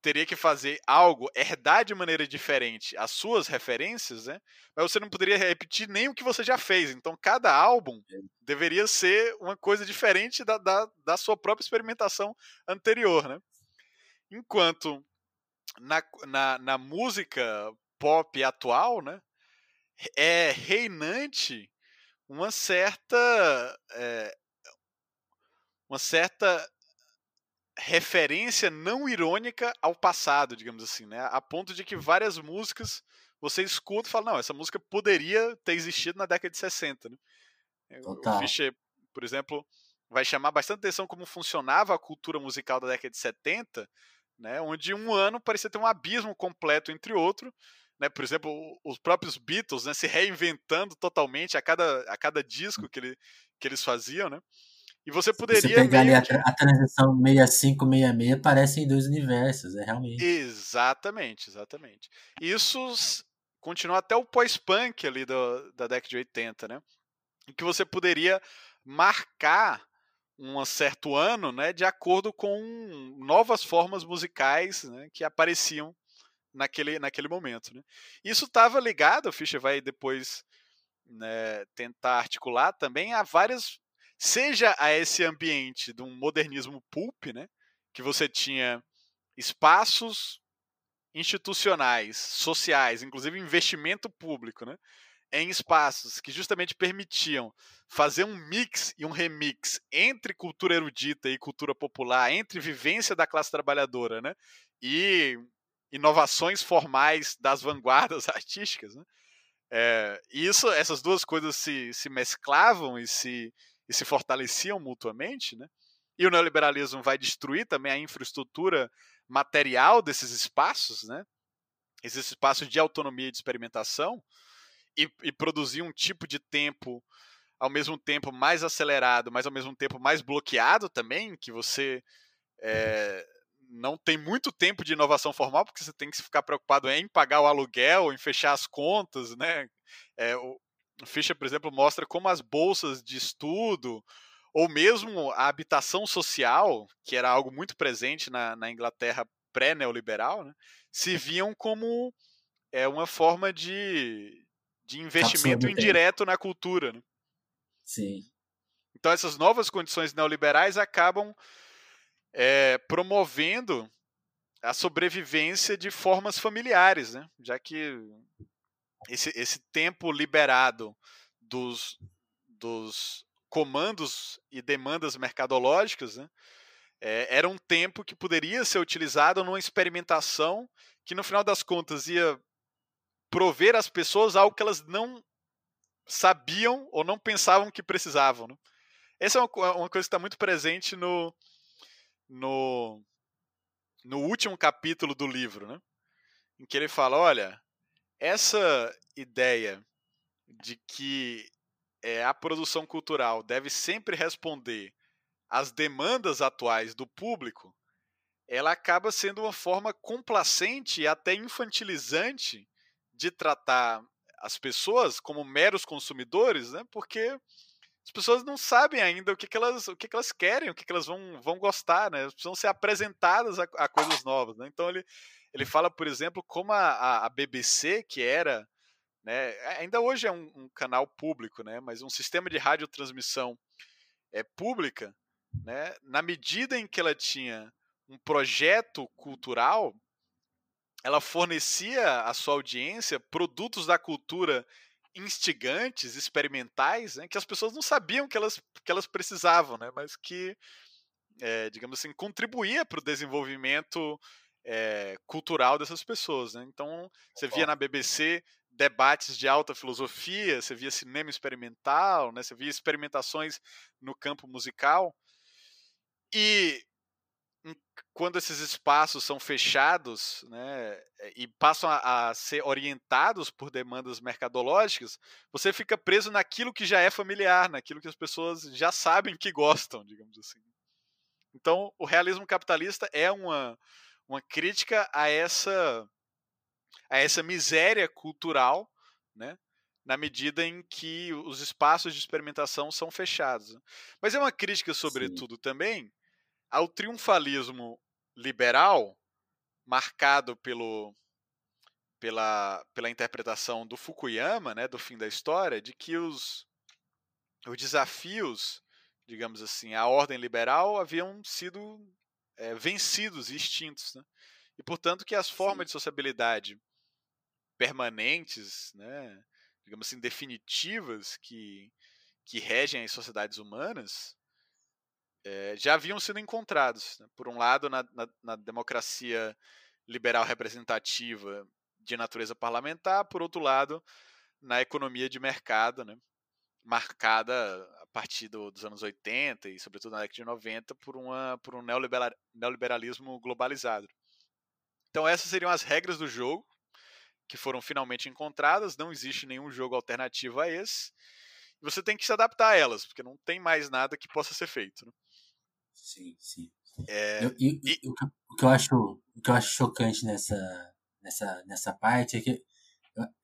teria que fazer algo, herdar de maneira diferente as suas referências, né? mas você não poderia repetir nem o que você já fez. Então, cada álbum deveria ser uma coisa diferente da, da, da sua própria experimentação anterior. Né? Enquanto na, na, na música pop atual, né, é reinante uma certa é, uma certa referência não irônica ao passado, digamos assim, né? A ponto de que várias músicas você escuta e fala, não, essa música poderia ter existido na década de 60, né? Total. O Fischer, por exemplo, vai chamar bastante atenção como funcionava a cultura musical da década de 70, né? Onde um ano parecia ter um abismo completo entre outro, né? Por exemplo, os próprios Beatles, né, se reinventando totalmente a cada, a cada disco que, ele, que eles faziam, né? E você poderia. Se você pegar ali a, a transição 65-66, parecem dois universos, é realmente. Exatamente, exatamente. Isso continua até o pós-punk ali do, da década de 80, né? Em que você poderia marcar um certo ano, né, de acordo com novas formas musicais né, que apareciam naquele, naquele momento. Né? Isso estava ligado, o Fischer vai depois né, tentar articular também a várias seja a esse ambiente de um modernismo pulp, né, que você tinha espaços institucionais, sociais, inclusive investimento público, né, em espaços que justamente permitiam fazer um mix e um remix entre cultura erudita e cultura popular, entre vivência da classe trabalhadora, né, e inovações formais das vanguardas artísticas, né, É, isso, essas duas coisas se, se mesclavam e se, e se fortaleciam mutuamente, né? E o neoliberalismo vai destruir também a infraestrutura material desses espaços, né? Esses espaços de autonomia e de experimentação e, e produzir um tipo de tempo ao mesmo tempo mais acelerado, mas ao mesmo tempo mais bloqueado também, que você é, não tem muito tempo de inovação formal, porque você tem que ficar preocupado em pagar o aluguel, em fechar as contas, né? É, Fischer, por exemplo, mostra como as bolsas de estudo, ou mesmo a habitação social, que era algo muito presente na, na Inglaterra pré-neoliberal, né? se viam como é, uma forma de, de investimento indireto na cultura. Né? Sim. Então essas novas condições neoliberais acabam é, promovendo a sobrevivência de formas familiares, né? já que esse, esse tempo liberado dos, dos comandos e demandas mercadológicas né? é, era um tempo que poderia ser utilizado numa experimentação que no final das contas ia prover às pessoas algo que elas não sabiam ou não pensavam que precisavam. Né? Essa é uma, uma coisa que está muito presente no, no, no último capítulo do livro, né? em que ele fala: olha, essa ideia de que é, a produção cultural deve sempre responder às demandas atuais do público, ela acaba sendo uma forma complacente e até infantilizante de tratar as pessoas como meros consumidores, né? Porque as pessoas não sabem ainda o que, que elas o que, que elas querem, o que, que elas vão, vão gostar, né? Elas precisam ser apresentadas a, a coisas novas, né? Então ele, ele fala, por exemplo, como a, a, BBC, que era, né, ainda hoje é um, um, canal público, né? Mas um sistema de radiotransmissão é pública, né? Na medida em que ela tinha um projeto cultural, ela fornecia à sua audiência produtos da cultura instigantes, experimentais, né, que as pessoas não sabiam que elas, que elas precisavam, né, mas que, é, digamos assim, contribuía para o desenvolvimento é, cultural dessas pessoas. Né? Então, você via na BBC debates de alta filosofia, você via cinema experimental, né, você via experimentações no campo musical. E quando esses espaços são fechados né, e passam a, a, ser orientados por demandas mercadológicas, você fica preso naquilo que já é familiar, naquilo que as pessoas já sabem que gostam, digamos assim. Então, o realismo capitalista é uma, uma crítica a essa, a essa miséria cultural, né, na medida em que os espaços de experimentação são fechados. Mas é uma crítica, sobretudo, Sim. também ao triunfalismo liberal, marcado pelo, pela, pela interpretação do Fukuyama, né, do fim da história, de que os, os desafios, digamos assim, à ordem liberal haviam sido é, vencidos e extintos. Né? E, portanto, que as formas Sim. de sociabilidade permanentes, né, digamos assim, definitivas, que, que regem as sociedades humanas, é, já haviam sido encontrados. Né? Por um lado, na, na, na, democracia liberal representativa de natureza parlamentar, por outro lado, na economia de mercado, né? marcada partir do, dos anos 80 e, sobretudo, na década de 90, por, uma, por um neoliberal, neoliberalismo globalizado. Então, essas seriam as regras do jogo que foram finalmente encontradas. Não existe nenhum jogo alternativo a esse. Você tem que se adaptar a elas, porque não tem mais nada que possa ser feito. Né? Sim, sim. É, eu, eu, e... o, o, que eu acho, o que eu acho chocante nessa, nessa, nessa parte é que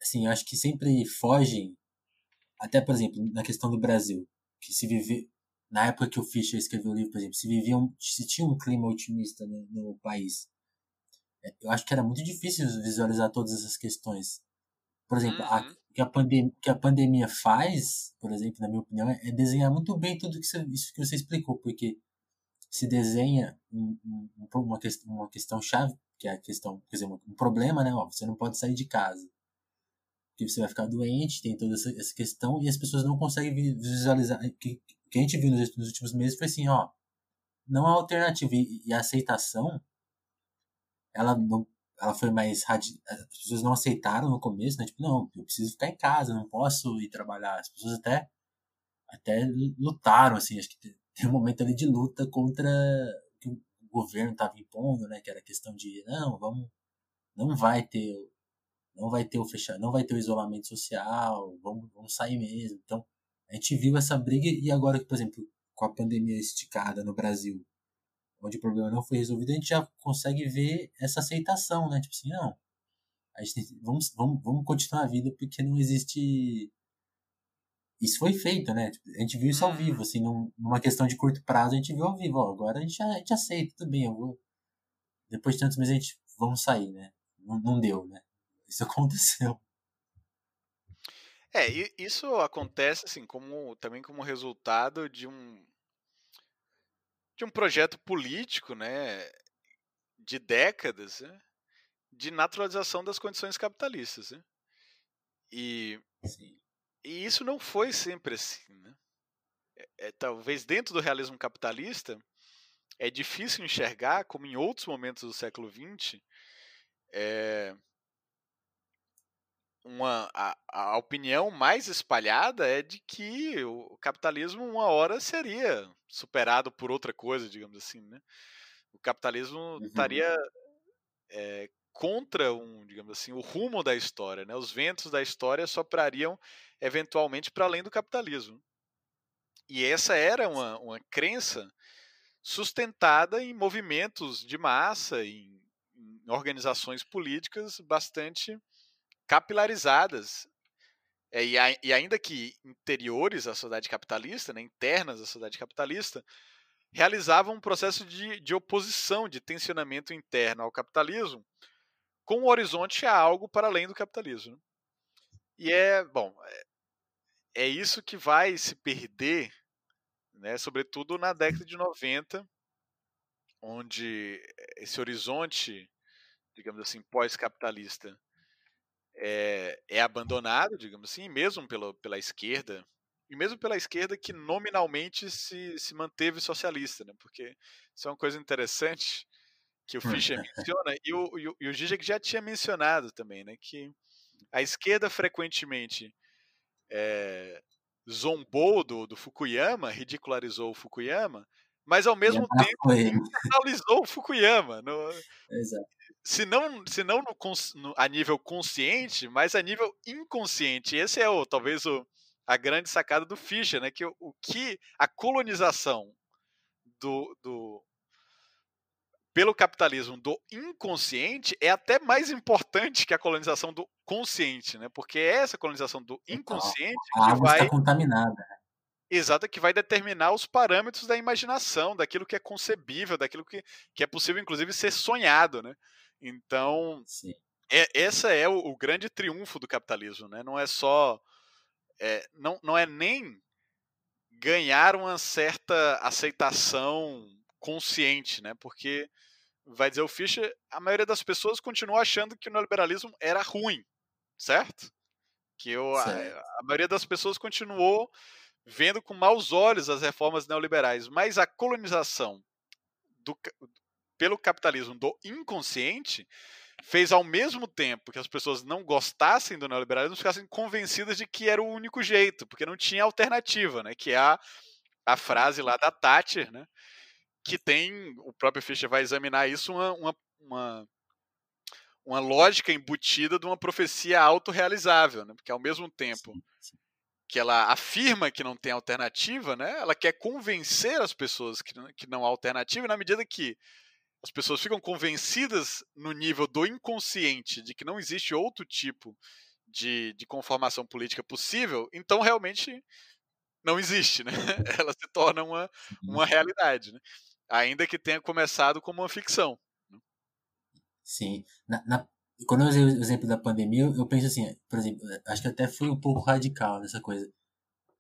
assim, eu acho que sempre fogem, até por exemplo, na questão do Brasil, que se vive na época que o Fischer escreveu o livro, por exemplo, se vivia um, se tinha um clima otimista no, no país. É, eu acho que era muito difícil visualizar todas essas questões. Por exemplo, uhum. a, que a, pandemia, que a pandemia faz, por exemplo, na minha opinião, é desenhar muito bem tudo que você, isso que você explicou, porque se desenha um, um, uma, questão, uma questão chave, que é a questão, quer dizer, um problema, né? Ó, você não pode sair de casa. Porque você vai ficar doente, tem toda essa, essa questão, e as pessoas não conseguem visualizar. O que, que a gente viu nos, nos, últimos meses foi assim, ó, não há alternativa. E, e a aceitação, ela não, ela foi mais as pessoas não aceitaram no começo, né? Tipo, não, eu preciso ficar em casa, não posso ir trabalhar. As pessoas até até lutaram, assim, acho que tem um momento ali de luta contra o que o governo estava impondo, né? Que era a questão de não, vamos, não vai ter, não vai ter o fechar, não vai ter o isolamento social, vamos, vamos sair mesmo. Então a gente viu essa briga e agora, por exemplo, com a pandemia esticada no Brasil, onde o problema não foi resolvido, a gente já consegue ver essa aceitação, né? Tipo assim, não, a gente vamos, vamos, vamos continuar a vida porque não existe. Isso foi feito, né? Tipo, a gente viu isso ao vivo, uhum. assim, numa questão de curto prazo, a gente viu ao vivo. Ó, agora a gente, a gente aceita, tudo bem, eu vou. Depois de tantos meses a gente vamos sair, né? Não, não deu, né? Isso aconteceu. É, isso acontece assim como também como resultado de um de um projeto político, né, de décadas, né, de naturalização das condições capitalistas, né? E, e isso não foi sempre assim, né? É, é, talvez dentro do realismo capitalista é difícil enxergar como em outros momentos do século XX é, uma, a, a, opinião mais espalhada é de que o capitalismo uma hora seria superado por outra coisa, digamos assim, né? O capitalismo uhum. estaria é, contra um, digamos assim, o rumo da história, né? Os ventos da história soprariam eventualmente para além do capitalismo. E essa era uma, uma crença sustentada em movimentos de massa, em, em organizações políticas bastante capilarizadas. É, e, a, e, ainda que interiores à sociedade capitalista, né, internas à sociedade capitalista, realizavam um processo de, de oposição, de tensionamento interno ao capitalismo, com o horizonte a algo para além do capitalismo. E é, bom, é, é isso que vai se perder, né, sobretudo na década de 90, onde esse horizonte, digamos assim, pós-capitalista, é, é abandonado, digamos assim, mesmo pela, pela esquerda, e mesmo pela esquerda que nominalmente se, se manteve socialista, né? porque isso é uma coisa interessante que o hum. Fischer menciona, e o, e o, e o Zizek já tinha mencionado também, né? que a esquerda frequentemente é, zombou do, do Fukuyama, ridicularizou o Fukuyama, mas ao mesmo tempo internacionalizou o Fukuyama. No, Exato se não, se não no, no, a nível consciente, mas a nível inconsciente. Esse é o talvez o, a grande sacada do Fischer, né? Que o, o que a colonização do, do pelo capitalismo do inconsciente é até mais importante que a colonização do consciente, né? Porque é essa colonização do inconsciente então, a que vai está contaminada. Né? Exato, que vai determinar os parâmetros da imaginação, daquilo que é concebível, daquilo que, que é possível, inclusive, ser sonhado, né? Então, é, essa é o, o, grande triunfo do capitalismo, né? Não é só, é, não, não é nem ganhar uma certa aceitação consciente, né? Porque vai dizer o Fischer, a maioria das pessoas continua achando que o neoliberalismo era ruim, certo? Que eu, a, a maioria das pessoas continuou vendo com maus olhos as reformas neoliberais, mas a colonização do, pelo capitalismo do inconsciente fez ao mesmo tempo que as pessoas não gostassem do neoliberalismo, ficassem convencidas de que era o único jeito, porque não tinha alternativa, né? Que é a, a frase lá da Thatcher, né? Que tem, o próprio Fischer vai examinar isso, uma, uma, uma, uma lógica embutida de uma profecia autorrealizável, né? Porque ao mesmo tempo que ela afirma que não tem alternativa, né? Ela quer convencer as pessoas que, que não há alternativa, na medida que as pessoas ficam convencidas no nível do inconsciente de que não existe outro tipo de, de conformação política possível, então realmente não existe, né? Ela se torna uma, uma uhum. realidade, né? ainda que tenha começado como uma ficção. Né? Sim. Na, na, quando eu usei o exemplo da pandemia, eu penso assim, por exemplo, acho que até fui um pouco radical nessa coisa.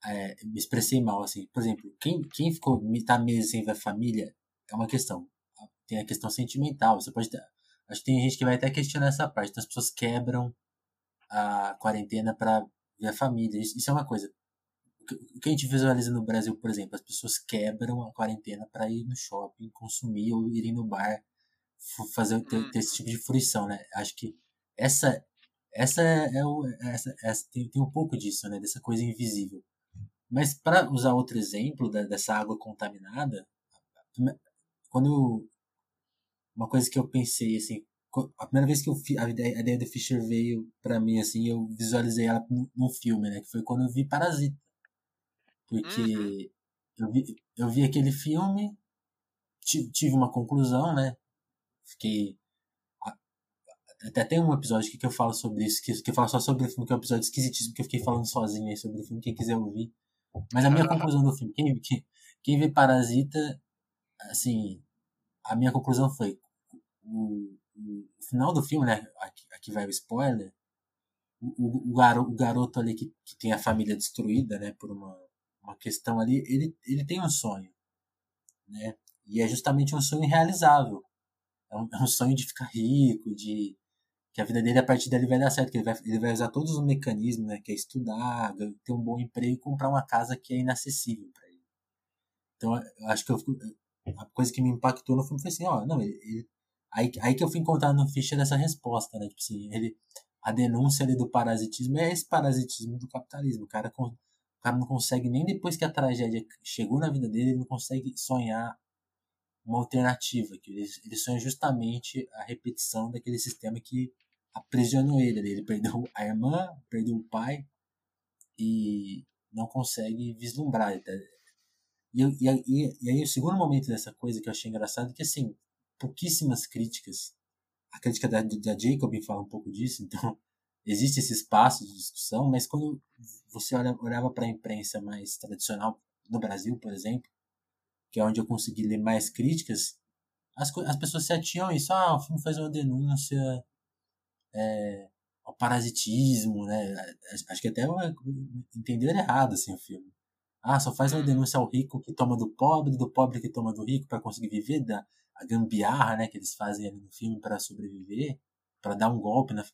É, me expressei mal, assim. Por exemplo, quem, quem ficou tá meses sem ver a família é uma questão tem a questão sentimental. Você pode ter, acho que tem gente que vai até questionar essa parte. Então as pessoas quebram a quarentena para ver a família. Isso, isso, é uma coisa. O que a gente visualiza no Brasil, por exemplo, as pessoas quebram a quarentena para ir no shopping, consumir ou irem no bar. fazer ter, ter, esse tipo de fruição, né? Acho que essa essa é o essa, essa tem, tem um pouco disso, né? Dessa coisa invisível. Mas para usar outro exemplo da, dessa água contaminada, quando eu, uma coisa que eu pensei assim, a primeira vez que eu a ideia, a ideia do Fischer veio para mim assim, eu visualizei ela num filme, né? Que foi quando eu vi Parasita, porque uhum. eu vi eu vi aquele filme, tive uma conclusão, né? Fiquei até tem um episódio que eu falo sobre isso, que, que eu falo só sobre o filme, que é um episódio esquisitíssimo, que eu fiquei falando sozinho aí sobre o filme, quem quiser ouvir. Mas a minha conclusão do filme, quem, quem, quem vê Parasita, assim, a minha conclusão foi, o, o final do filme, né, aqui, aqui vai o spoiler, o, o, garo, o garoto ali que, que tem a família destruída, né, por uma, uma questão ali, ele, ele tem um sonho, né, e é justamente um sonho realizável. É um, é um sonho de ficar rico, de que a vida dele a partir dali vai dar certo, que ele vai, ele vai usar todos os mecanismos, né, que é estudar, ter um bom emprego e comprar uma casa que é inacessível para ele. Então, acho que eu, a coisa que me impactou no filme foi assim, ó, não, ele, ele aí, aí que eu fui encontrar no Fischer essa resposta, né, tipo assim, ele, a denúncia ali do parasitismo é esse parasitismo do capitalismo, o cara, o cara não consegue, nem depois que a tragédia chegou na vida dele, ele não consegue sonhar uma alternativa, que ele, ele sonha justamente a repetição daquele sistema que aprisionou ele. Ele perdeu a irmã, perdeu o pai e não consegue vislumbrar. E, e, e, e aí o segundo momento dessa coisa que eu achei engraçado é que assim, pouquíssimas críticas, a crítica da, da Jacob fala um pouco disso, então existe esse espaço de discussão, mas quando você olha, olhava para a imprensa mais tradicional no Brasil, por exemplo, que é onde eu consegui ler mais críticas, as, as pessoas se atiam isso, ah, o filme faz uma denúncia é, ao parasitismo, né? Acho que até entenderam errado assim, o filme. Ah, só faz uma uhum. denúncia ao rico que toma do pobre, do pobre que toma do rico para conseguir viver, da a gambiarra, né, que eles fazem ali no filme para sobreviver, para dar um golpe na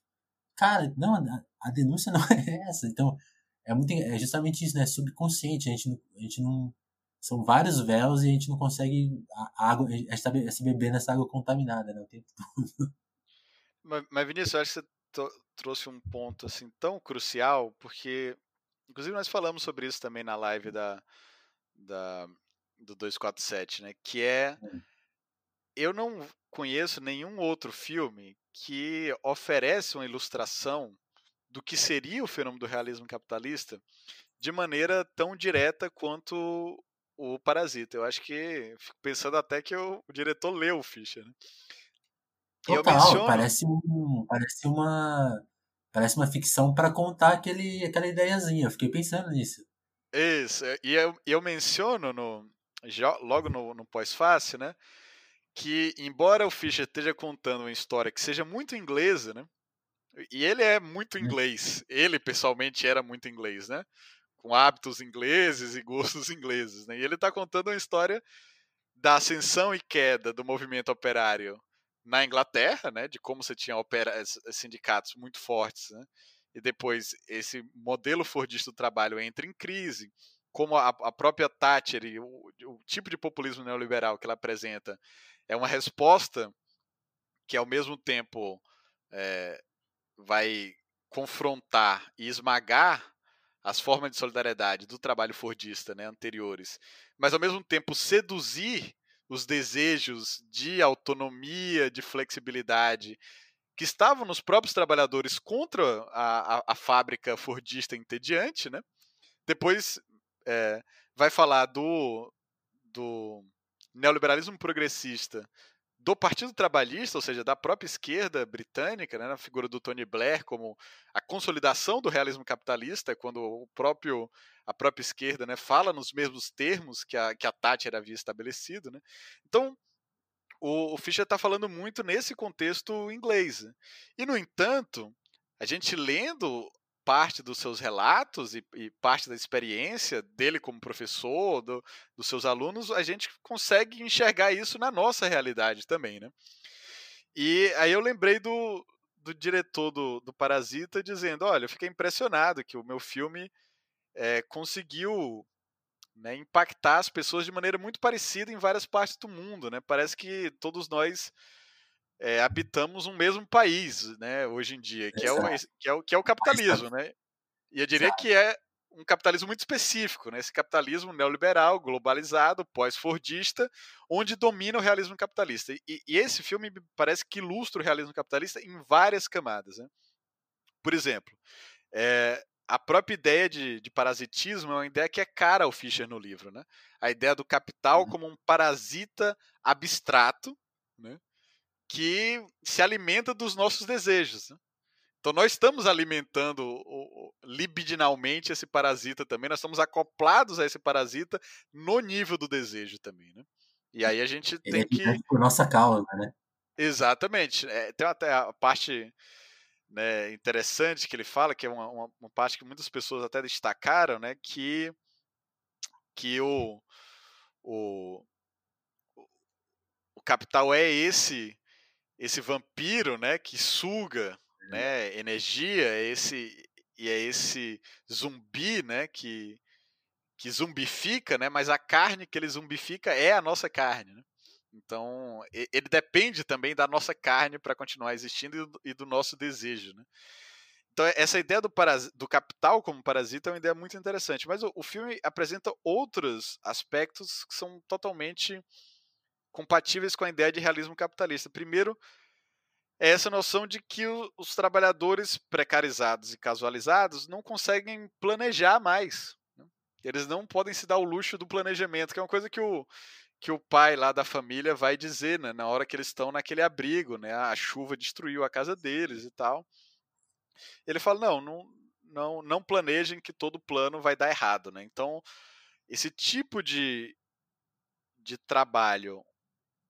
Cara, não, a, denúncia não é essa. Então, é muito é justamente isso, né? É subconsciente, a gente a gente não são vários véus e a gente não consegue a água, a gente está se beber nessa água contaminada, né, o tempo todo. Mas, mas Vinícius, eu acho que você trouxe um ponto assim tão crucial, porque inclusive nós falamos sobre isso também na live da, da do 247, né, que é eu não conheço nenhum outro filme que oferece uma ilustração do que seria o fenômeno do realismo capitalista de maneira tão direta quanto o Parasita. Eu acho que fico pensando até que o, o diretor leu o Fischer. Né? Total, menciono... parece, um, parece uma parece uma ficção para contar aquele, aquela ideiazinha. Eu fiquei pensando nisso. Isso, e eu, eu menciono no, já, logo no, no pós-fácil, né? Que embora o Fischer esteja contando uma história que seja muito inglesa, né? E ele é muito hum. inglês. Ele pessoalmente era muito inglês, né? Com hábitos ingleses e gostos ingleses, né? E ele está contando uma história da ascensão e queda do movimento operário na Inglaterra, né, de como você tinha opera, sindicatos muito fortes, né, e depois esse modelo fordista do trabalho entra em crise, como a, a própria Thatcher e o, o, tipo de populismo neoliberal que ela apresenta é uma resposta que ao mesmo tempo é, vai confrontar e esmagar as formas de solidariedade do trabalho fordista né, anteriores, mas ao mesmo tempo seduzir os desejos de autonomia, de flexibilidade que estavam nos próprios trabalhadores contra a, a, a fábrica fordista entediante, né? Depois é, vai falar do, do neoliberalismo progressista do Partido Trabalhista, ou seja, da própria esquerda britânica, né, na figura do Tony Blair como a consolidação do realismo capitalista, quando o próprio a própria esquerda né, fala nos mesmos termos que a, que a Thatcher havia estabelecido. Né? Então, o, o Fischer está falando muito nesse contexto inglês. Né? E, no entanto, a gente lendo parte dos seus relatos e, e, parte da experiência dele como professor, do, dos seus alunos, a gente consegue enxergar isso na nossa realidade também, né? E aí eu lembrei do, do diretor do, do Parasita dizendo, olha, eu fiquei impressionado que o meu filme é, conseguiu né, impactar as pessoas de maneira muito parecida em várias partes do mundo, né? Parece que todos nós é, habitamos um mesmo país, né, hoje em dia, que é, o, que é o, que é o capitalismo, né? E eu diria que é um capitalismo muito específico, né? Esse capitalismo neoliberal, globalizado, pós-fordista, onde domina o realismo capitalista. E, e, esse filme parece que ilustra o realismo capitalista em várias camadas. Né? Por exemplo, é, a própria ideia de, de, parasitismo é uma ideia que é cara ao Fischer no livro. Né? A ideia do capital uhum. como um parasita abstrato né? Que se alimenta dos nossos desejos. Né? Então nós estamos alimentando libidinalmente esse parasita também, nós estamos acoplados a esse parasita no nível do desejo também, né? E aí a gente Ele tem é que por nossa causa, né? Exatamente. É, tem até a parte né, interessante que ele fala, que é uma, uma, uma, parte que muitas pessoas até destacaram, né? Que que o o, o capital é esse esse vampiro, né? Que suga né, energia, é esse e é esse zumbi, né, que que zumbifica, né, mas a carne que ele zumbifica é a nossa carne, né? Então, ele depende também da nossa carne para continuar existindo e do nosso desejo, né? Então, essa ideia do, do capital como parasita é uma ideia muito interessante, mas o, o filme apresenta outros aspectos que são totalmente compatíveis com a ideia de realismo capitalista. Primeiro, é essa noção de que os trabalhadores precarizados e casualizados não conseguem planejar mais. Né? Eles não podem se dar o luxo do planejamento, que é uma coisa que o, que o pai lá da família vai dizer né, na hora que eles estão naquele abrigo, né, a chuva destruiu a casa deles e tal. Ele fala: não, não, não, não planejem que todo plano vai dar errado. Né? Então, esse tipo de, de trabalho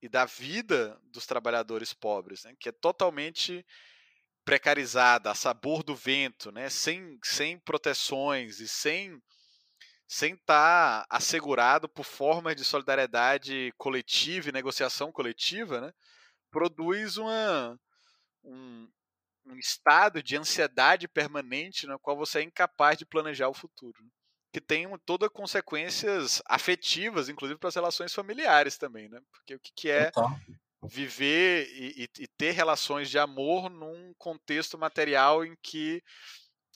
e da vida dos trabalhadores pobres, né, que é totalmente precarizada, a sabor do vento, né, sem, sem proteções e sem sem estar tá assegurado por formas de solidariedade coletiva e negociação coletiva, né, produz uma, um, um estado de ansiedade permanente no qual você é incapaz de planejar o futuro. Que tem toda consequências afetivas, inclusive para as relações familiares também, né? Porque o que, que é viver e, e, ter relações de amor num contexto material em que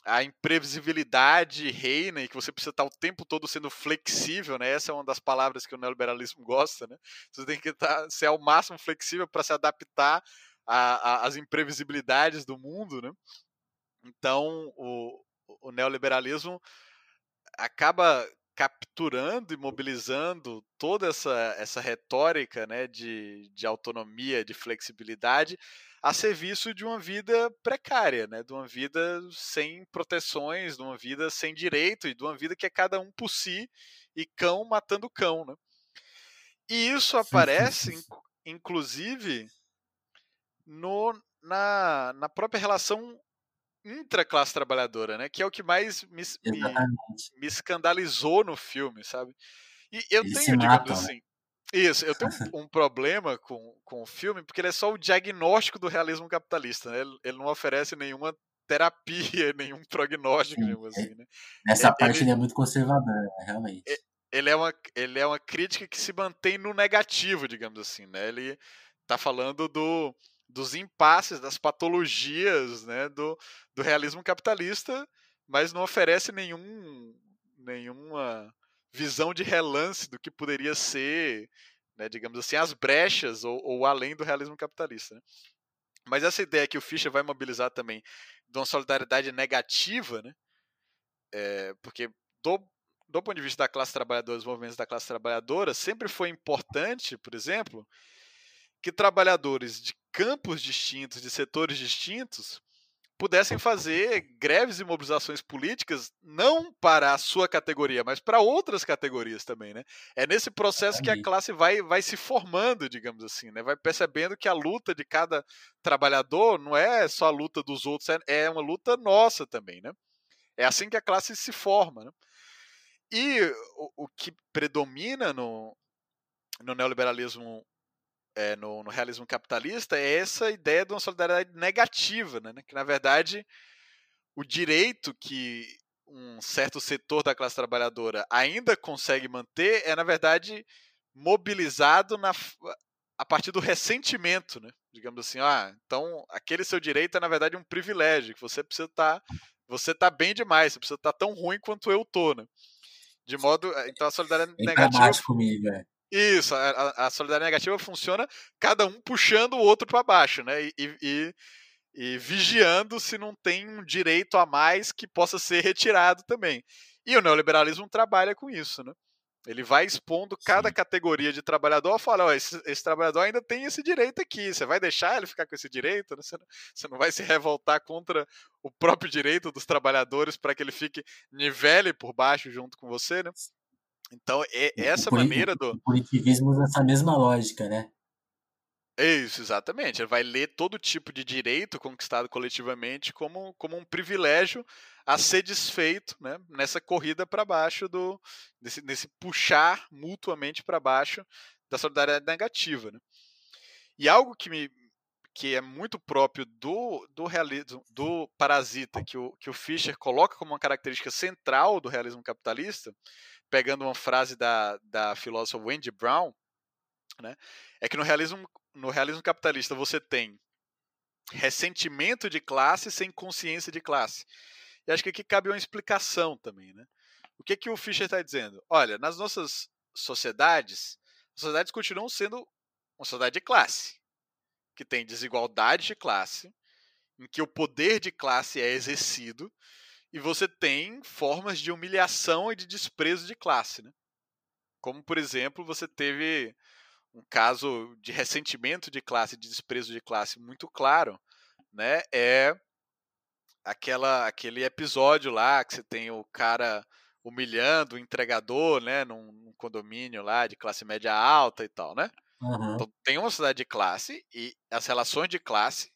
a imprevisibilidade reina e que você precisa estar o tempo todo sendo flexível, né? Essa é uma das palavras que o neoliberalismo gosta, né? Você tem que estar, ser ao máximo flexível para se adaptar às imprevisibilidades do mundo, né? Então, o, o neoliberalismo acaba capturando e mobilizando toda essa, essa retórica né, de, de autonomia, de flexibilidade, a serviço de uma vida precária, né, de uma vida sem proteções, de uma vida sem direito e de uma vida que é cada um por si e cão matando cão. Né? E isso aparece, inclusive, no, na, na própria relação intra-classe trabalhadora, né? Que é o que mais me, me, me escandalizou no filme, sabe? E eu Eles tenho, digamos matam, né? assim. Né? Isso, eu tenho um, um, problema com, com o filme, porque ele é só o diagnóstico do realismo capitalista, né? Ele, ele não oferece nenhuma terapia, nenhum prognóstico, Sim, digamos assim, né? Nessa ele, parte ele é muito conservador, né? realmente. Ele é, uma, ele é uma crítica que se mantém no negativo, digamos assim, né? Ele tá falando do dos impasses, das patologias né, do, do realismo capitalista, mas não oferece nenhum, nenhuma visão de relance do que poderia ser, né, digamos assim, as brechas ou, ou além do realismo capitalista. Né? Mas essa ideia que o Fischer vai mobilizar também de uma solidariedade negativa, né, é, porque do, do ponto de vista da classe trabalhadora, dos movimentos da classe trabalhadora, sempre foi importante, por exemplo, que trabalhadores de campos distintos, de setores distintos, pudessem fazer greves e mobilizações políticas não para a sua categoria, mas para outras categorias também, né? É nesse processo que a classe vai, vai se formando, digamos assim, né? Vai percebendo que a luta de cada trabalhador não é só a luta dos outros, é, é uma luta nossa também, né? É assim que a classe se forma, né? E o, o que predomina no, no neoliberalismo é, no, no, realismo capitalista é essa ideia de uma solidariedade negativa, né? que na verdade o direito que um certo setor da classe trabalhadora ainda consegue manter é na verdade mobilizado na, a partir do ressentimento, né? Digamos assim, ah, então aquele seu direito é na verdade um privilégio, que você precisa estar, tá, você tá bem demais, você precisa estar tá tão ruim quanto eu tô, né? De modo, eh, então a solidariedade Vem negativa. comigo, é. Isso, a, a, solidariedade negativa funciona cada um puxando o outro para baixo, né? E, e, e, vigiando se não tem um direito a mais que possa ser retirado também. E o neoliberalismo trabalha com isso, né? Ele vai expondo cada Sim. categoria de trabalhador, fala, ó, esse, esse, trabalhador ainda tem esse direito aqui, você vai deixar ele ficar com esse direito? Você não, você não vai se revoltar contra o próprio direito dos trabalhadores para que ele fique nivele por baixo junto com você, né? Então, é essa maneira do... O punitivismo nessa mesma lógica, né? Isso, exatamente. Ele vai ler todo tipo de direito conquistado coletivamente como, como um privilégio a ser desfeito né, nessa corrida para baixo do nesse, nesse puxar mutuamente para baixo da solidariedade negativa. Né? E algo que me que é muito próprio do, do realismo do parasita que o, que o Fischer coloca como uma característica central do realismo capitalista, pegando uma frase da, da filósofa Wendy Brown, né, é que no realismo no realismo capitalista você tem ressentimento de classe sem consciência de classe. E acho que aqui cabe uma explicação também, né? O que que o Fischer está dizendo? Olha, nas nossas sociedades, as sociedades continuam sendo uma sociedade de classe, que tem desigualdade de classe, em que o poder de classe é exercido, e você tem formas de humilhação e de desprezo de classe, né? Como, por exemplo, você teve um caso de ressentimento de classe, de desprezo de classe muito claro, né? É aquela aquele episódio lá que você tem o cara humilhando o entregador, né, num, num condomínio lá de classe média alta e tal, né? Uhum. Então tem uma sociedade de classe e as relações de classe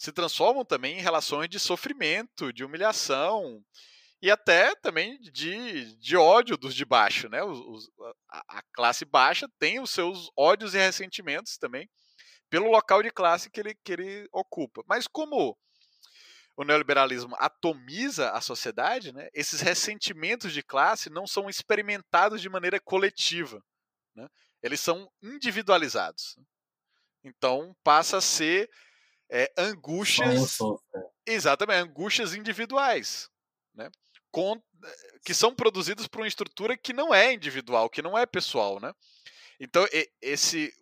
se transformam também em relações de sofrimento, de humilhação, e até também de, de ódio dos de baixo, né? Os, a, a, classe baixa tem os seus ódios e ressentimentos também pelo local de classe que ele, que ele ocupa. Mas como o neoliberalismo atomiza a sociedade, né? Esses ressentimentos de classe não são experimentados de maneira coletiva, né? Eles são individualizados. Então passa a ser é, angústias, exatamente, angústias individuais, né? com, que são produzidos por uma estrutura que não é individual, que não é pessoal, né? Então esse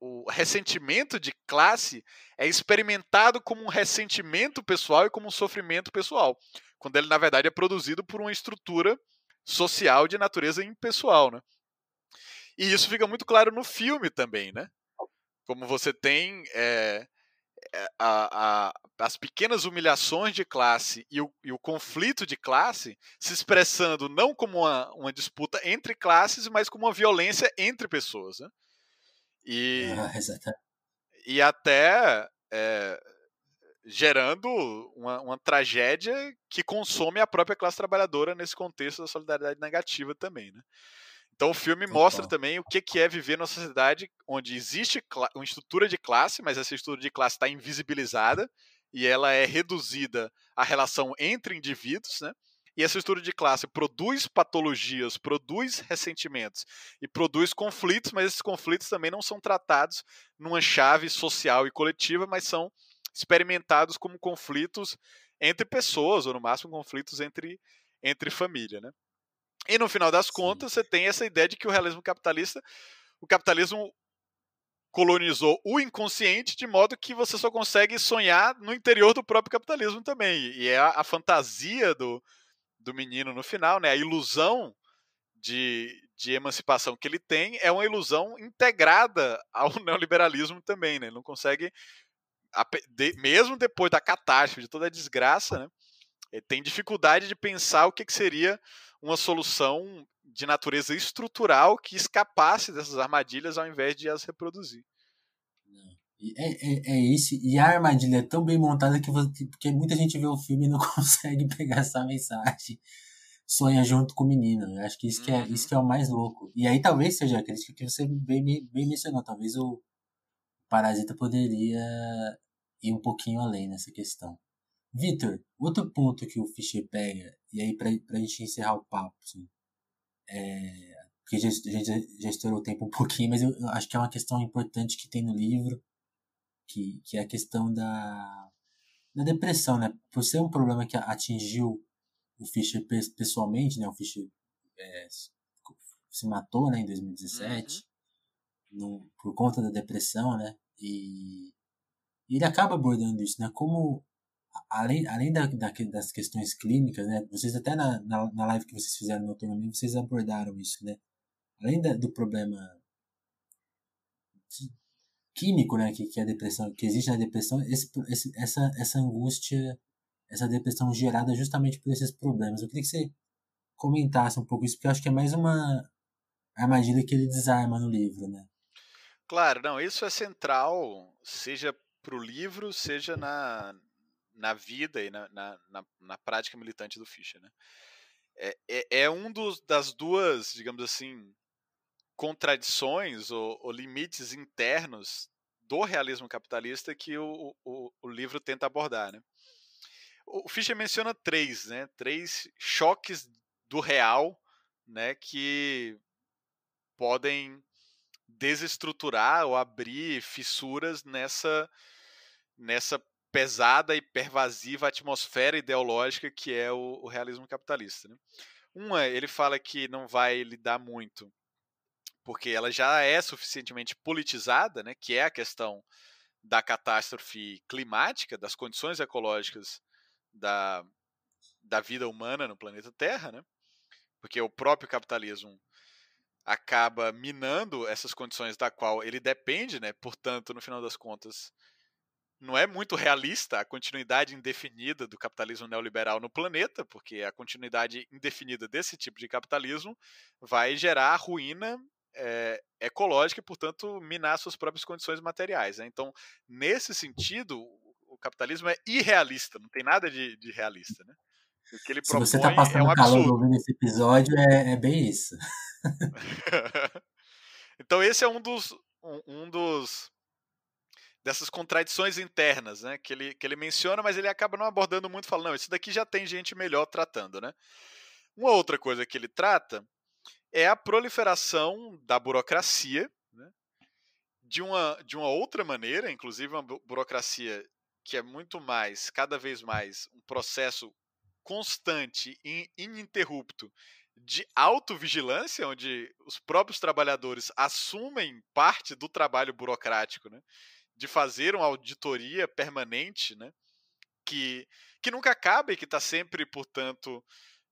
o ressentimento de classe é experimentado como um ressentimento pessoal e como um sofrimento pessoal, quando ele na verdade é produzido por uma estrutura social de natureza impessoal, né? E isso fica muito claro no filme também, né? Como você tem é, a, a, as pequenas humilhações de classe e o, e o, conflito de classe se expressando não como uma, uma, disputa entre classes, mas como uma violência entre pessoas. Né? E, ah, e até é, gerando uma, uma, tragédia que consome a própria classe trabalhadora nesse contexto da solidariedade negativa também. Né? Então o filme mostra também o que é viver numa sociedade onde existe uma estrutura de classe, mas essa estrutura de classe está invisibilizada e ela é reduzida à relação entre indivíduos, né? E essa estrutura de classe produz patologias, produz ressentimentos e produz conflitos, mas esses conflitos também não são tratados numa chave social e coletiva, mas são experimentados como conflitos entre pessoas, ou no máximo conflitos entre, entre família, né? E no final das contas, Sim. você tem essa ideia de que o realismo capitalista, o capitalismo colonizou o inconsciente de modo que você só consegue sonhar no interior do próprio capitalismo também. E é a, a fantasia do, do menino no final, né? A ilusão de, de emancipação que ele tem é uma ilusão integrada ao neoliberalismo também, né? Ele não consegue, mesmo depois da catástrofe, de toda a desgraça, né? Ele tem dificuldade de pensar o que, que seria uma solução de natureza estrutural que escapasse dessas armadilhas ao invés de as reproduzir. É, é, é esse, e a armadilha é tão bem montada que você, porque muita gente vê o filme e não consegue pegar essa mensagem. Sonha junto com o menino. Eu acho que isso, que é, isso uhum. que é o mais louco. E aí talvez seja a crítica que você bem, bem mencionou. Talvez o Parasita poderia ir um pouquinho além nessa questão. Vitor, outro ponto que o Fischer pega, e aí pra, pra gente encerrar o papo, assim, é, porque já, já, já estourou o tempo um pouquinho, mas eu, eu acho que é uma questão importante que tem no livro, que, que é a questão da, da depressão, né? Por ser um problema que atingiu o Fischer pessoalmente, né? O Fischer é, se matou, né, em 2017, uhum. no, por conta da depressão, né? E, e ele acaba abordando isso, né? Como além, além da, da, das questões clínicas, né? Vocês até na, na, na live que vocês fizeram no autonomia, vocês abordaram isso, né? Além da, do problema químico, né? Que, que a depressão, que existe na depressão, esse, esse, essa, essa angústia, essa depressão gerada justamente por esses problemas. Eu queria que você comentasse um pouco isso, porque eu acho que é mais uma armadilha que ele desarma no livro, né? Claro, não, isso é central, seja para o livro, seja na, na vida e na, na, na, na prática militante do Fischer. Né? É, é, é, um dos, das duas, digamos assim, contradições ou, ou, limites internos do realismo capitalista que o, o, o livro tenta abordar. Né? O Fischer menciona três, né? três choques do real né? que podem desestruturar ou abrir fissuras nessa nessa pesada e pervasiva atmosfera ideológica que é o, o realismo capitalista. Né? Uma, ele fala que não vai lidar muito, porque ela já é suficientemente politizada, né, que é a questão da catástrofe climática, das condições ecológicas da, da vida humana no planeta Terra, né? porque o próprio capitalismo acaba minando essas condições da qual ele depende, né? portanto, no final das contas, não é muito realista a continuidade indefinida do capitalismo neoliberal no planeta, porque a continuidade indefinida desse tipo de capitalismo vai gerar ruína é, ecológica e, portanto, minar suas próprias condições materiais. Né? Então, nesse sentido, o capitalismo é irrealista, não tem nada de, de realista. Né? O que ele Se você está passando é um calor ouvindo esse episódio, é, é bem isso. então, esse é um dos, um, um dos dessas contradições internas, né, que ele, que ele menciona, mas ele acaba não abordando muito, falando, não, isso daqui já tem gente melhor tratando, né. Uma outra coisa que ele trata é a proliferação da burocracia, né, de, uma, de uma outra maneira, inclusive uma burocracia que é muito mais, cada vez mais, um processo constante e ininterrupto de autovigilância, onde os próprios trabalhadores assumem parte do trabalho burocrático, né? De fazer uma auditoria permanente, né? Que, que nunca acaba e que está sempre, portanto,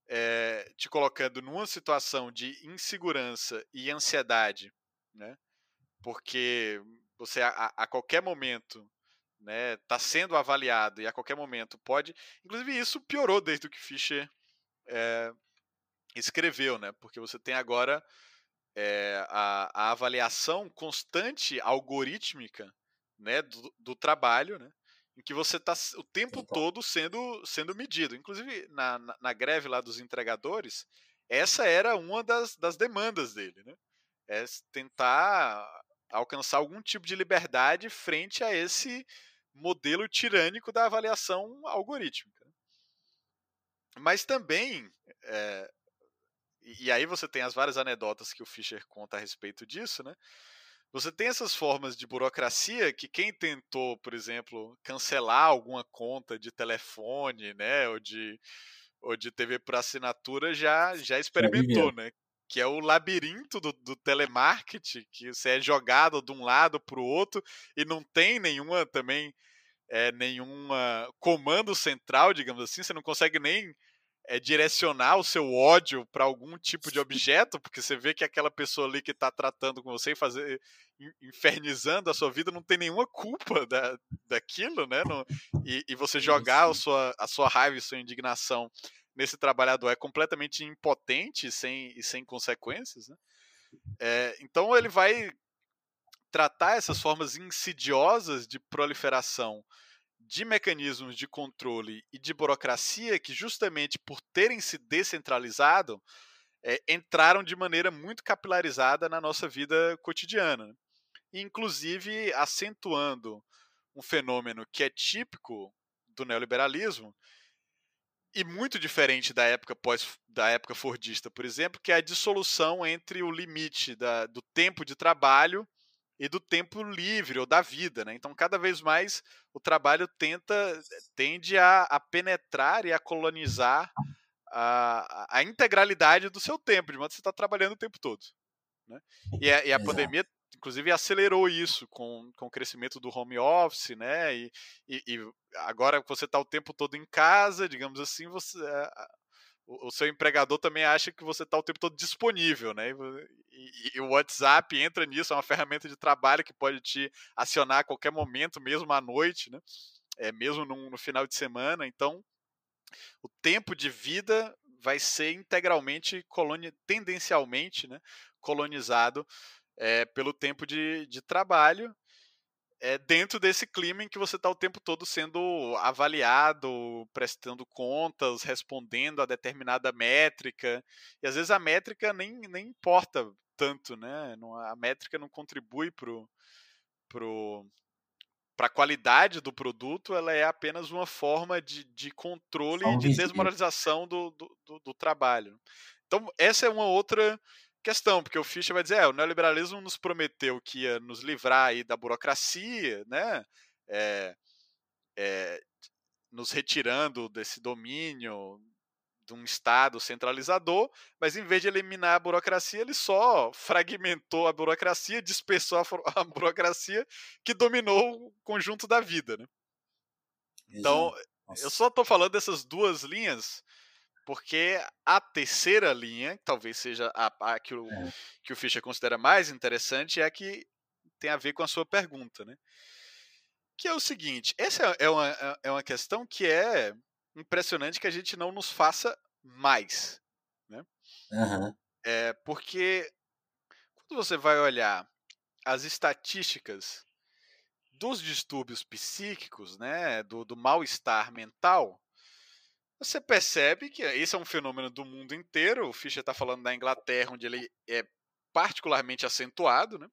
é, te colocando numa situação de insegurança e ansiedade, né? Porque você a, a qualquer momento né, está sendo avaliado e a qualquer momento pode. Inclusive, isso piorou desde que Fischer é, escreveu, né? Porque você tem agora é, a, a, avaliação constante algorítmica né, do, do trabalho, né, em que você está o tempo todo sendo, sendo medido. Inclusive, na, na, na, greve lá dos entregadores, essa era uma das, das demandas dele. Né? É tentar alcançar algum tipo de liberdade frente a esse modelo tirânico da avaliação algorítmica. Mas também, é, e aí você tem as várias anedotas que o Fischer conta a respeito disso, né? Você tem essas formas de burocracia que quem tentou, por exemplo, cancelar alguma conta de telefone, né, ou de, ou de TV por assinatura já, já experimentou, né? Que é o labirinto do, do telemarketing, que você é jogado de um lado para o outro e não tem nenhuma também é, nenhuma comando central, digamos assim, você não consegue nem é, direcionar o seu ódio para algum tipo de objeto, porque você vê que aquela pessoa ali que está tratando com você e fazer, infernizando a sua vida não tem nenhuma culpa da, daquilo, né? E, e, você jogar a sua, a sua raiva e sua indignação nesse trabalhador é completamente impotente sem, e sem consequências, né? É, então ele vai tratar essas formas insidiosas de proliferação de mecanismos de controle e de burocracia que, justamente por terem se descentralizado, é, entraram de maneira muito capilarizada na nossa vida cotidiana. Inclusive acentuando um fenômeno que é típico do neoliberalismo, e muito diferente da época pós da época fordista, por exemplo, que é a dissolução entre o limite da, do tempo de trabalho e do tempo livre ou da vida, né? Então, cada vez mais o trabalho tenta tende a, a penetrar e a colonizar a, a, integralidade do seu tempo, de modo que você está trabalhando o tempo todo. Né? E a, e a pandemia inclusive acelerou isso com, com o crescimento do home office, né? E, e, e agora que você está o tempo todo em casa, digamos assim, você o, o seu empregador também acha que você está o tempo todo disponível, né? E, e, o WhatsApp entra nisso, é uma ferramenta de trabalho que pode te acionar a qualquer momento, mesmo à noite, né? É, mesmo no, no final de semana. Então, o tempo de vida vai ser integralmente, tendencialmente, né, colonizado é, pelo tempo de, de trabalho é, dentro desse clima em que você está o tempo todo sendo avaliado, prestando contas, respondendo a determinada métrica. E às vezes a métrica nem, nem importa tanto, né? a métrica não contribui para pro, pro, a qualidade do produto, ela é apenas uma forma de, de controle e de desmoralização do, do, do, do trabalho. Então, essa é uma outra questão, porque o Fischer vai dizer, é, o neoliberalismo nos prometeu que ia nos livrar aí da burocracia, né? É, é, nos retirando desse domínio de um Estado centralizador, mas em vez de eliminar a burocracia, ele só fragmentou a burocracia, dispersou a, a burocracia que dominou o conjunto da vida, né? Então, eu só estou falando dessas duas linhas porque a terceira linha, que talvez seja a, a que, o, é. que o Fischer considera mais interessante, é a que tem a ver com a sua pergunta, né? Que é o seguinte: essa é, é uma, é, é uma questão que é impressionante que a gente não nos faça mais. Né? Uhum. É porque quando você vai olhar as estatísticas dos distúrbios psíquicos, né, do, do mal-estar mental, você percebe que esse é um fenômeno do mundo inteiro. O Fischer está falando da Inglaterra, onde ele é particularmente acentuado, né?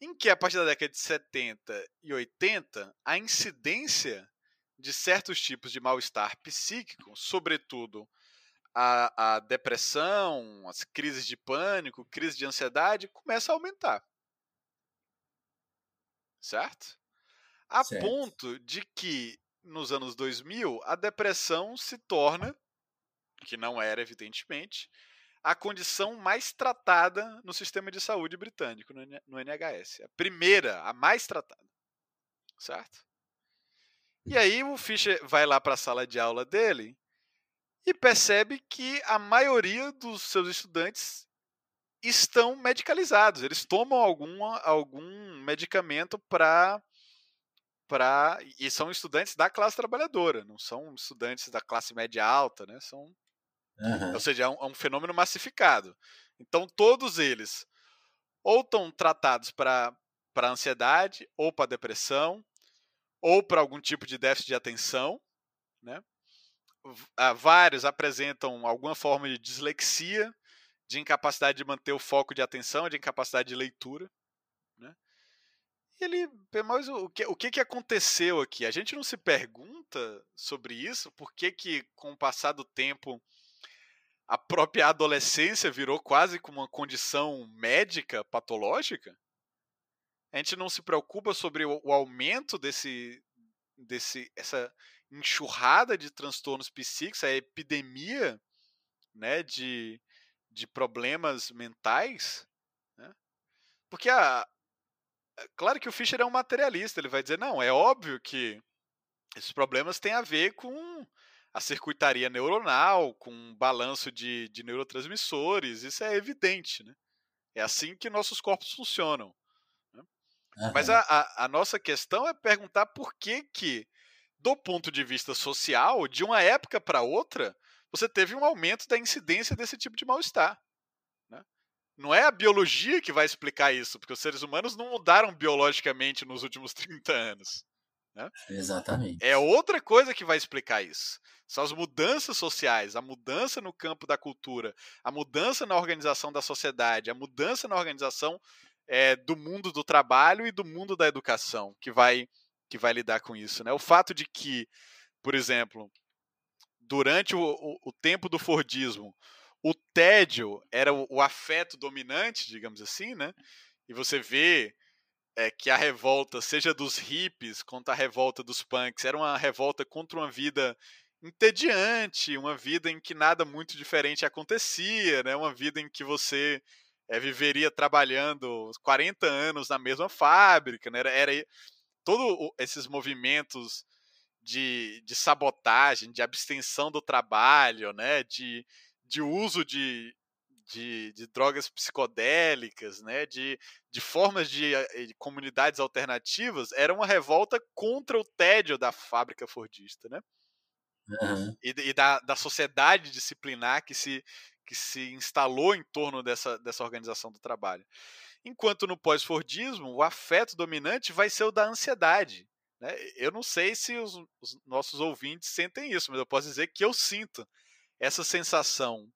em que a partir da década de 70 e 80, a incidência de certos tipos de mal-estar psíquico, sobretudo a, a, depressão, as crises de pânico, crises de ansiedade, começa a aumentar. Certo? A certo. ponto de que nos anos 2000, a depressão se torna, que não era evidentemente, a condição mais tratada no sistema de saúde britânico, no NHS. A primeira, a mais tratada. Certo? E aí o Fischer vai lá para a sala de aula dele e percebe que a maioria dos seus estudantes estão medicalizados. Eles tomam alguma, algum medicamento para para e são estudantes da classe trabalhadora, não são estudantes da classe média alta, né? São, uhum. ou seja, é um, é um, fenômeno massificado. Então todos eles ou estão tratados para para ansiedade, ou para depressão, ou para algum tipo de déficit de atenção, né? Vários apresentam alguma forma de dislexia, de incapacidade de manter o foco de atenção, de incapacidade de leitura ele, mas o que, o que, que aconteceu aqui? A gente não se pergunta sobre isso, por que, que com o passar do tempo a própria adolescência virou quase como uma condição médica patológica? A gente não se preocupa sobre o, o aumento desse, desse, essa enxurrada de transtornos psíquicos, a epidemia né, de, de problemas mentais? Né? Porque a, claro que o Fischer é um materialista, ele vai dizer, não, é óbvio que esses problemas têm a ver com a circuitaria neuronal, com um balanço de, de neurotransmissores, isso é evidente, né? É assim que nossos corpos funcionam. Né? Uhum. Mas a, a, a, nossa questão é perguntar por que que, do ponto de vista social, de uma época para outra, você teve um aumento da incidência desse tipo de mal-estar. Não é a biologia que vai explicar isso, porque os seres humanos não mudaram biologicamente nos últimos 30 anos. Né? Exatamente. É outra coisa que vai explicar isso. São as mudanças sociais, a mudança no campo da cultura, a mudança na organização da sociedade, a mudança na organização é, do mundo do trabalho e do mundo da educação que vai, que vai lidar com isso. Né? O fato de que, por exemplo, durante o, o, o tempo do Fordismo, o tédio era o, o, afeto dominante, digamos assim, né? E você vê é, que a revolta, seja dos hippies contra a revolta dos punks, era uma revolta contra uma vida entediante, uma vida em que nada muito diferente acontecia, né? Uma vida em que você é, viveria trabalhando 40 anos na mesma fábrica, né? Era, era todos esses movimentos de, de sabotagem, de abstenção do trabalho, né? De, de uso de, de, de, drogas psicodélicas, né, de, de formas de, eh, de, comunidades alternativas, era uma revolta contra o tédio da fábrica fordista, né? Uhum. E, e da, da sociedade disciplinar que se, que se instalou em torno dessa, dessa organização do trabalho. Enquanto no pós-fordismo, o afeto dominante vai ser o da ansiedade. Né? Eu não sei se os, os nossos ouvintes sentem isso, mas eu posso dizer que eu sinto essa sensação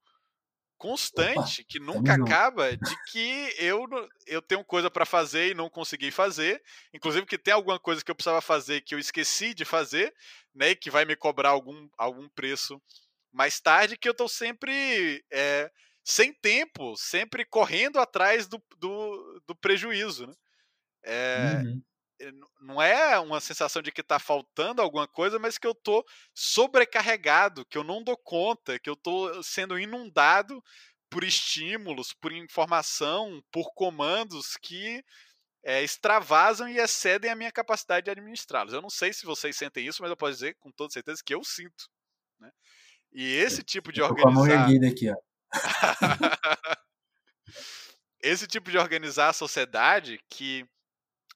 constante Opa, que nunca acaba de que eu eu tenho coisa para fazer e não consegui fazer, inclusive que tem alguma coisa que eu precisava fazer que eu esqueci de fazer, né, e que vai me cobrar algum algum preço mais tarde que eu estou sempre é, sem tempo, sempre correndo atrás do, do, do prejuízo, né? É, uhum. Eh, não é uma sensação de que está faltando alguma coisa, mas que eu estou sobrecarregado, que eu não dou conta, que eu estou sendo inundado por estímulos, por informação, por comandos que é, extravasam e excedem a minha capacidade de administrá-los. Eu não sei se vocês sentem isso, mas eu posso dizer com toda certeza que eu sinto. Né? E esse tipo de organizar. Com a aqui, ó. esse tipo de organizar a sociedade que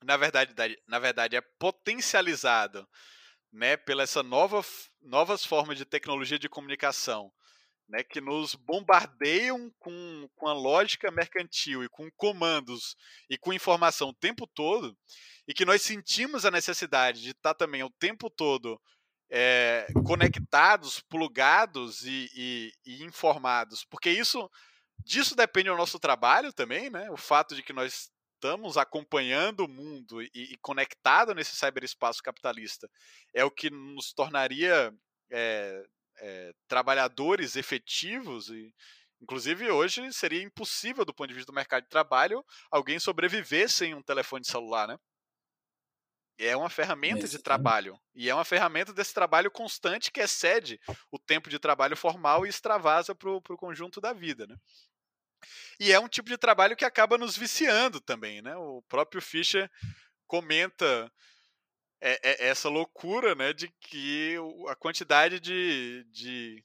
na verdade, na verdade é potencializado né, pela essa nova, novas formas de tecnologia de comunicação né, que nos bombardeiam com, com a lógica mercantil e com comandos e com informação o tempo todo, e que nós sentimos a necessidade de estar também o tempo todo é, conectados, plugados e, e, e, informados, porque isso disso depende o nosso trabalho também, né? O fato de que nós estamos acompanhando o mundo e, e conectado nesse cyberespaço capitalista é o que nos tornaria é, é, trabalhadores efetivos e inclusive hoje seria impossível do ponto de vista do mercado de trabalho alguém sobreviver sem um telefone celular, né? É uma ferramenta de trabalho. E é uma ferramenta desse trabalho constante que excede o tempo de trabalho formal e extravasa para o conjunto da vida. Né? E é um tipo de trabalho que acaba nos viciando também, né? O próprio Fischer comenta essa loucura, né, de que a quantidade de, de,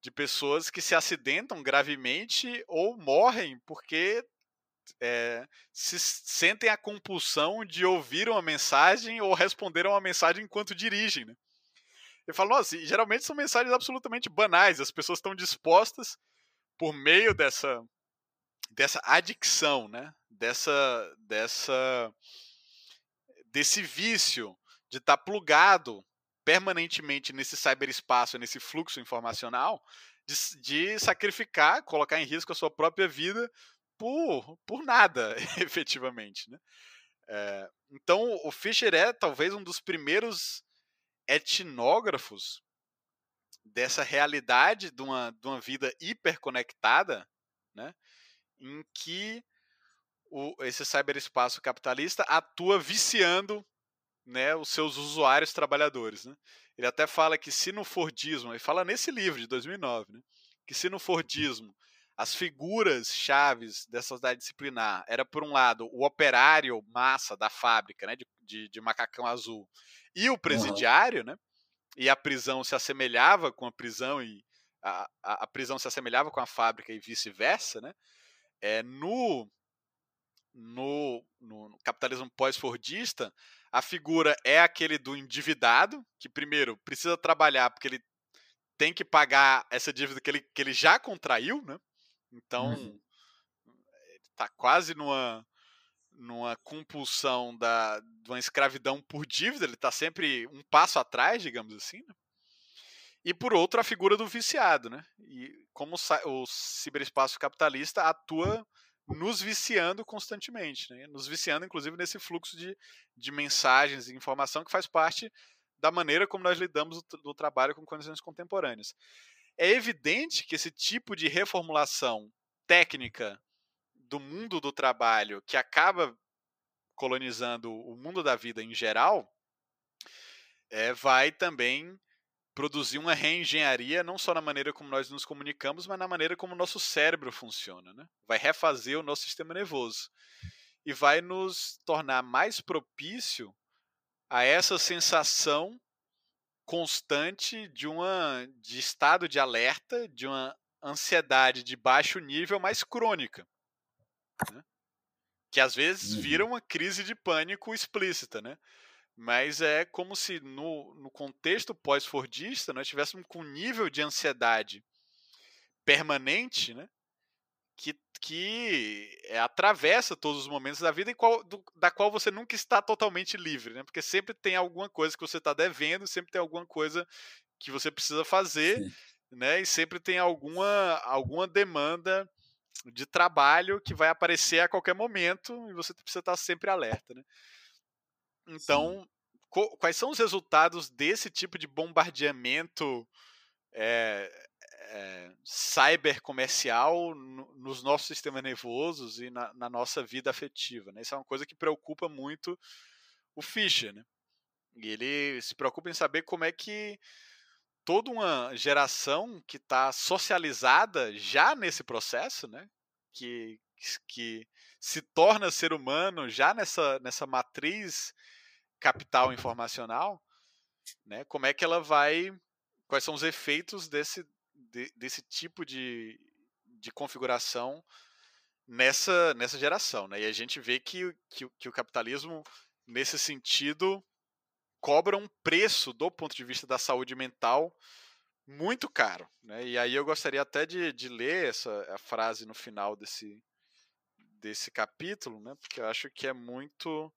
de pessoas que se acidentam gravemente ou morrem porque é, se sentem a compulsão de ouvir uma mensagem ou responder a uma mensagem enquanto dirigem, né? Eu falo, nossa, geralmente são mensagens absolutamente banais, as pessoas estão dispostas por meio dessa dessa adicção, né? Dessa, dessa, desse vício de estar tá plugado permanentemente nesse cyberespaço, nesse fluxo informacional, de, de, sacrificar, colocar em risco a sua própria vida por, por nada, efetivamente, né? É, então, o Fischer é talvez um dos primeiros etnógrafos dessa realidade de uma, de uma vida hiperconectada, né? Em que o, esse cyberespaço capitalista atua viciando né, os seus usuários trabalhadores. Né? Ele até fala que se no Fordismo, ele fala nesse livro de 2009, né, que se no Fordismo as figuras chaves dessa sociedade disciplinar era, por um lado, o operário massa da fábrica, né, de, de, de macacão azul, e o presidiário, uhum. né, e a prisão se assemelhava com a prisão e a, a, a prisão se assemelhava com a fábrica e vice-versa, né, é, no, no, no capitalismo pós-fordista, a figura é aquele do endividado, que primeiro precisa trabalhar porque ele tem que pagar essa dívida que ele, que ele já contraiu, né? Então, uhum. tá quase numa, numa compulsão da, de uma escravidão por dívida, ele está sempre um passo atrás, digamos assim, né? E por outro, a figura do viciado, né? E como o ciberespaço capitalista atua nos viciando constantemente, né? nos viciando inclusive nesse fluxo de, de mensagens e informação que faz parte da maneira como nós lidamos do, trabalho com condições contemporâneas. É evidente que esse tipo de reformulação técnica do mundo do trabalho, que acaba colonizando o mundo da vida em geral, é, vai também produzir uma reengenharia não só na maneira como nós nos comunicamos, mas na maneira como o nosso cérebro funciona. Né? Vai refazer o nosso sistema nervoso e vai nos tornar mais propício a essa sensação constante de uma de estado de alerta, de uma ansiedade de baixo nível mais crônica, né? que às vezes uhum. vira uma crise de pânico explícita, né? Mas é como se no, no contexto pós-fordista nós estivéssemos com um nível de ansiedade permanente, né? que, que é, atravessa todos os momentos da vida e qual, do, da qual você nunca está totalmente livre, né? Porque sempre tem alguma coisa que você está devendo, sempre tem alguma coisa que você precisa fazer, Sim. né? E sempre tem alguma, alguma demanda de trabalho que vai aparecer a qualquer momento e você precisa estar sempre alerta, né? Então, quais são os resultados desse tipo de bombardeamento é, é, cyber comercial no, nos nossos sistemas nervosos e na, na, nossa vida afetiva. Né? Isso é uma coisa que preocupa muito o Fischer. Né? E ele se preocupa em saber como é que toda uma geração que está socializada já nesse processo, né? que, que se torna ser humano já nessa, nessa matriz capital informacional, né? como é que ela vai quais são os efeitos desse, de, desse tipo de, de configuração nessa, nessa geração. Né? E a gente vê que, que, que o capitalismo, nesse sentido, cobra um preço do ponto de vista da saúde mental muito caro. Né? E aí eu gostaria até de, de ler essa a frase no final desse, desse capítulo, né? porque eu acho que é muito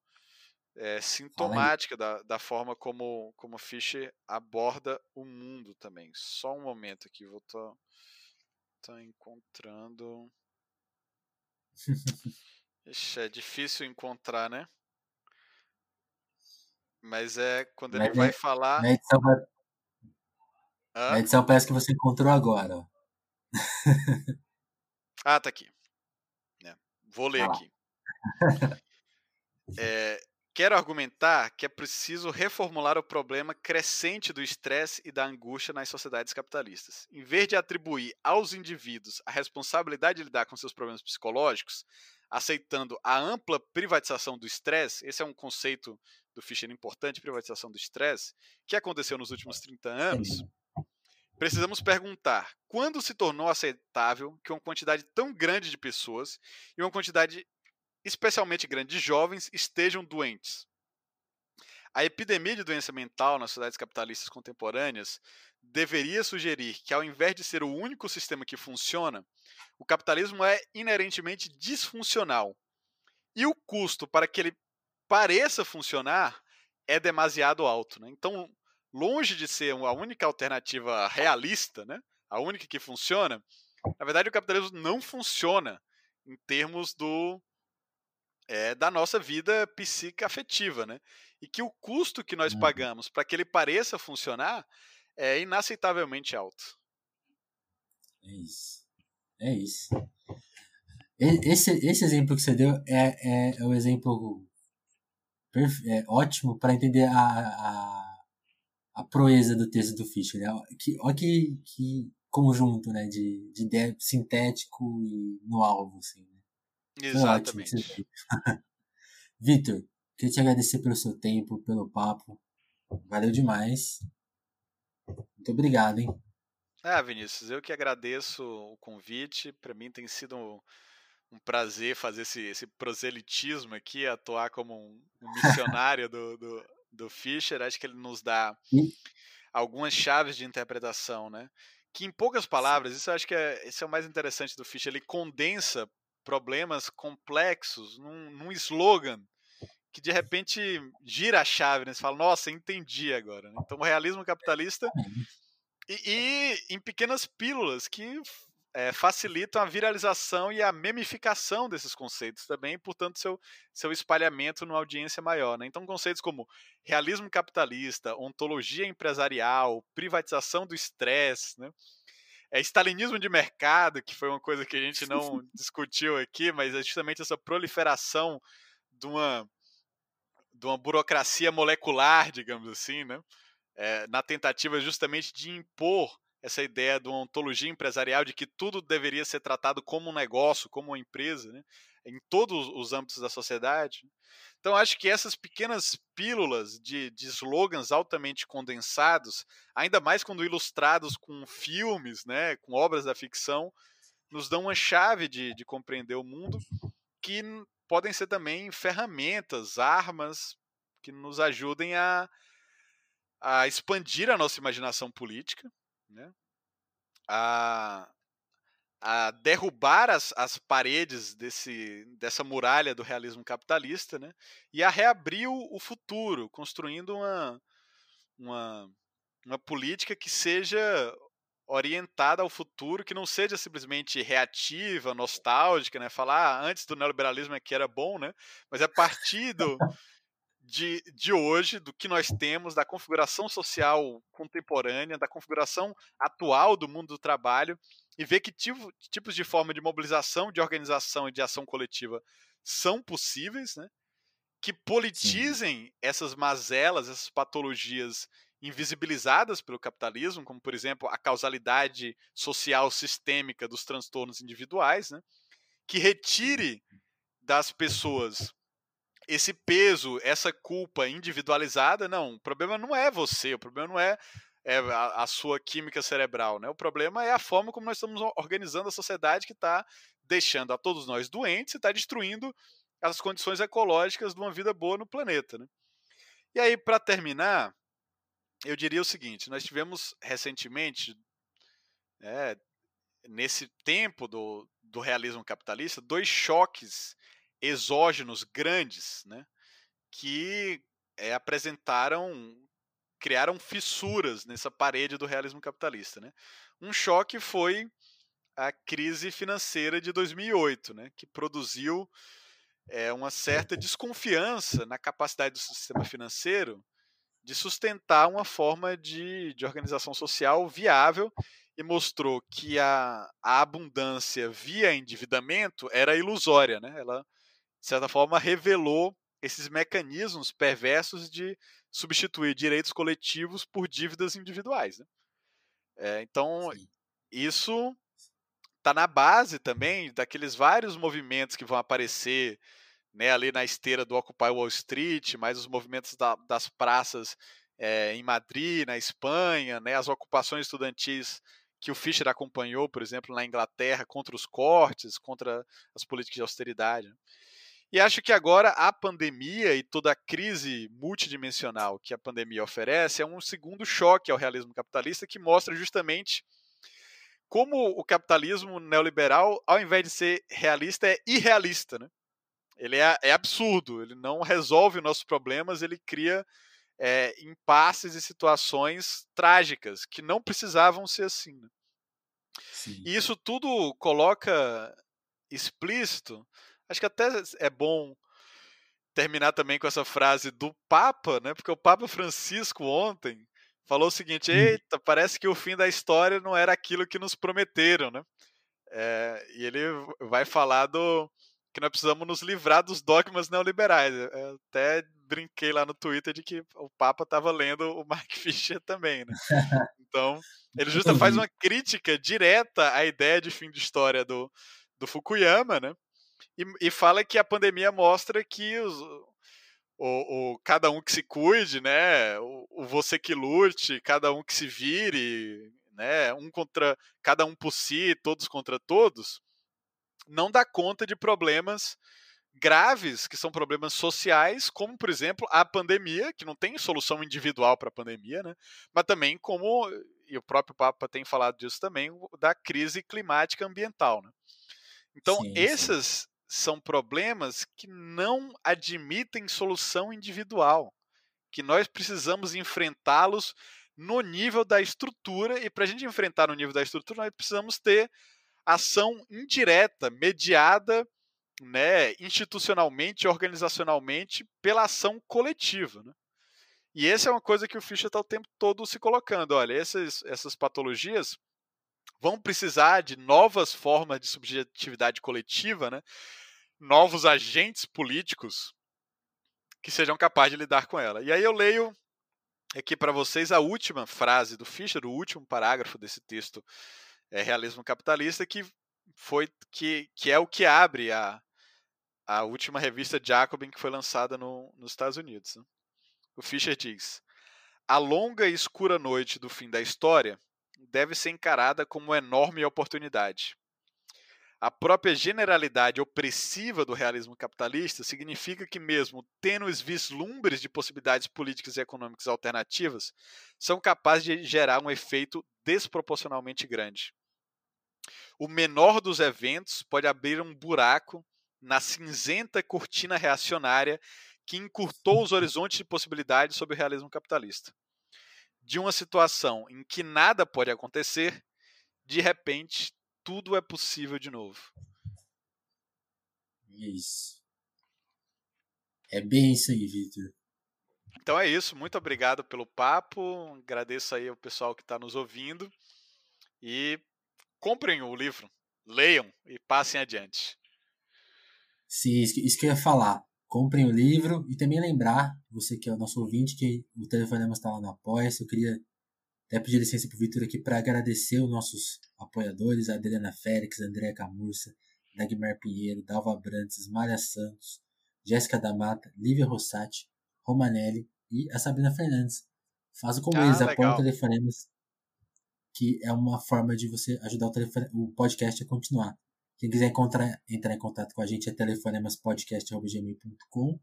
é, sintomática da, da forma como, como Fischer aborda o mundo também. Só um momento aqui, vou estar tá, tá encontrando. Ixi, é difícil encontrar, né? Mas é quando ele vai falar. Na edição, na edição parece que você encontrou agora. ah, tá aqui. É, vou ler ah. aqui. É, Quero argumentar que é preciso reformular o problema crescente do estresse e da angústia nas sociedades capitalistas. Em vez de atribuir aos indivíduos a responsabilidade de lidar com seus problemas psicológicos, aceitando a ampla privatização do estresse, esse é um conceito do Fischer importante, privatização do estresse, que aconteceu nos últimos 30 anos, precisamos perguntar quando se tornou aceitável que uma quantidade tão grande de pessoas e uma quantidade especialmente grandes jovens, estejam doentes. A epidemia de doença mental nas sociedades capitalistas contemporâneas deveria sugerir que, ao invés de ser o único sistema que funciona, o capitalismo é inerentemente disfuncional. E o custo para que ele pareça funcionar é demasiado alto. Né? Então, longe de ser a única alternativa realista, né? a única que funciona, na verdade o capitalismo não funciona em termos do é, da nossa vida psíquica afetiva, né? E que o custo que nós uhum. pagamos para que ele pareça funcionar é inaceitavelmente alto. É isso. É isso. Esse, esse exemplo que você deu é, é, é o exemplo é, ótimo para entender a, a, a, proeza do texto do Fischer. Né? Que, olha que, que conjunto né? de, de ideia sintético e no alvo. Assim. Exatamente. Vitor, queria te agradecer pelo seu tempo, pelo papo. Valeu demais. Muito obrigado, hein? Ah, Vinícius, eu que agradeço o convite. Para mim tem sido um, um, prazer fazer esse, esse proselitismo aqui, atuar como um, um missionário do, do, do, Fischer. Acho que ele nos dá algumas chaves de interpretação, né? Que em poucas palavras, isso acho que é, esse é o mais interessante do Fischer, ele condensa problemas complexos num, num slogan que de repente gira a chave, né? Você fala, nossa, entendi agora. Né? Então, o realismo capitalista e, e, em pequenas pílulas que é, facilitam a viralização e a memificação desses conceitos também, portanto, seu, seu espalhamento numa audiência maior. Né? Então, conceitos como realismo capitalista, ontologia empresarial, privatização do estresse, né? É, stalinismo de mercado, que foi uma coisa que a gente não discutiu aqui, mas é justamente essa proliferação de uma, de uma burocracia molecular, digamos assim, né? É, na tentativa justamente de impor essa ideia de uma ontologia empresarial de que tudo deveria ser tratado como um negócio, como uma empresa, né? em todos os âmbitos da sociedade. Então, acho que essas pequenas pílulas de, de slogans altamente condensados, ainda mais quando ilustrados com filmes, né, com obras da ficção, nos dão uma chave de, de compreender o mundo que podem ser também ferramentas, armas que nos ajudem a, a expandir a nossa imaginação política, né? a, a derrubar as, as paredes desse, dessa muralha do realismo capitalista né? e a reabrir o, o futuro, construindo uma, uma, uma política que seja orientada ao futuro, que não seja simplesmente reativa, nostálgica, né? Falar ah, antes do neoliberalismo é que era bom, né? Mas é a partir do, de, de hoje, do que nós temos, da configuração social contemporânea, da configuração atual do mundo do trabalho, e ver que tipo, tipos de forma de mobilização, de organização e de ação coletiva são possíveis, né? que politizem Sim. essas mazelas, essas patologias invisibilizadas pelo capitalismo, como por exemplo a causalidade social sistêmica dos transtornos individuais, né? que retire das pessoas esse peso, essa culpa individualizada, não, o problema não é você, o problema não é, é a, a, sua química cerebral, né? O problema é a forma como nós estamos organizando a sociedade que está deixando a todos nós doentes e está destruindo as condições ecológicas de uma vida boa no planeta, né? E aí, para terminar, eu diria o seguinte: nós tivemos recentemente, é, nesse tempo do, do realismo capitalista, dois choques exógenos grandes, né, que é, apresentaram, criaram fissuras nessa parede do realismo capitalista. Né. Um choque foi a crise financeira de 2008, né, que produziu é, uma certa desconfiança na capacidade do sistema financeiro de sustentar uma forma de, de organização social viável e mostrou que a, a abundância via endividamento era ilusória, né? Ela de certa forma, revelou esses mecanismos perversos de substituir direitos coletivos por dívidas individuais. Né? É, então, Sim. isso está na base também daqueles vários movimentos que vão aparecer né, ali na esteira do Occupy Wall Street, mais os movimentos da, das praças é, em Madrid, na Espanha, né, as ocupações estudantis que o Fischer acompanhou, por exemplo, na Inglaterra, contra os cortes, contra as políticas de austeridade. E acho que agora a pandemia e toda a crise multidimensional que a pandemia oferece é um segundo choque ao realismo capitalista que mostra justamente como o capitalismo neoliberal, ao invés de ser realista, é irrealista. Né? Ele é, é absurdo, ele não resolve nossos problemas, ele cria é, impasses e situações trágicas que não precisavam ser assim. Né? E isso tudo coloca explícito Acho que até é bom terminar também com essa frase do Papa, né? Porque o Papa Francisco ontem falou o seguinte: hum. eita, parece que o fim da história não era aquilo que nos prometeram, né? É, e ele vai falar do que nós precisamos nos livrar dos dogmas neoliberais. Eu até brinquei lá no Twitter de que o Papa estava lendo o Mark Fisher também, né? Então, ele justa faz uma crítica direta à ideia de fim de história do, do Fukuyama, né? E, e fala que a pandemia mostra que os, o, o, cada um que se cuide, né? O, o, você que lute, cada um que se vire, né? Um contra cada um por si, todos contra todos, não dá conta de problemas graves, que são problemas sociais, como por exemplo a pandemia, que não tem solução individual para a pandemia, né? Mas também como e o próprio Papa tem falado disso também, da crise climática ambiental, né? Então, sim, essas sim são problemas que não admitem solução individual, que nós precisamos enfrentá-los no nível da estrutura, e para a gente enfrentar no nível da estrutura, nós precisamos ter ação indireta, mediada né, institucionalmente, organizacionalmente, pela ação coletiva. Né? E essa é uma coisa que o Fischer está o tempo todo se colocando. Olha, essas, essas patologias vão precisar de novas formas de subjetividade coletiva, né? Novos agentes políticos que sejam capazes de lidar com ela. E aí eu leio aqui para vocês a última frase do Fischer, o último parágrafo desse texto é, Realismo Capitalista, que foi que, que é o que abre a, a última revista Jacobin que foi lançada no, nos Estados Unidos. Né? O Fischer diz: A longa e escura noite do fim da história deve ser encarada como uma enorme oportunidade. A própria generalidade opressiva do realismo capitalista significa que, mesmo tênues vislumbres de possibilidades políticas e econômicas alternativas, são capazes de gerar um efeito desproporcionalmente grande. O menor dos eventos pode abrir um buraco na cinzenta cortina reacionária que encurtou os horizontes de possibilidades sobre o realismo capitalista. De uma situação em que nada pode acontecer, de repente tudo é possível de novo. Isso. É bem isso aí, Victor. Então é isso. Muito obrigado pelo papo. Agradeço aí ao pessoal que está nos ouvindo. E comprem o livro, leiam e passem adiante. Sim, isso que eu ia falar. Comprem o livro e também lembrar, você que é o nosso ouvinte, que o Telefonema está lá no apoia Eu queria até pedir licença para o Vitor aqui para agradecer os nossos apoiadores, a Adriana Félix, Andréa Camurça, Dagmar Pinheiro, Dalva Brantes, Mária Santos, Jéssica da Mata, Lívia Rossati, Romanelli e a Sabrina Fernandes. Faz como ah, eles, apoiam telefonemas, que é uma forma de você ajudar o, telefone, o podcast a continuar. Quem quiser encontrar, entrar em contato com a gente é telefonemaspodcast.gmail.com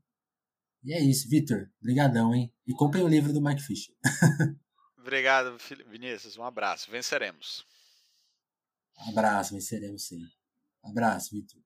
E é isso, Vitor. Obrigadão, hein? E comprem o livro do Mike Fisher. Obrigado, Vinícius. Um abraço. Venceremos. Um abraço, venceremos sim. Um abraço, Vitor.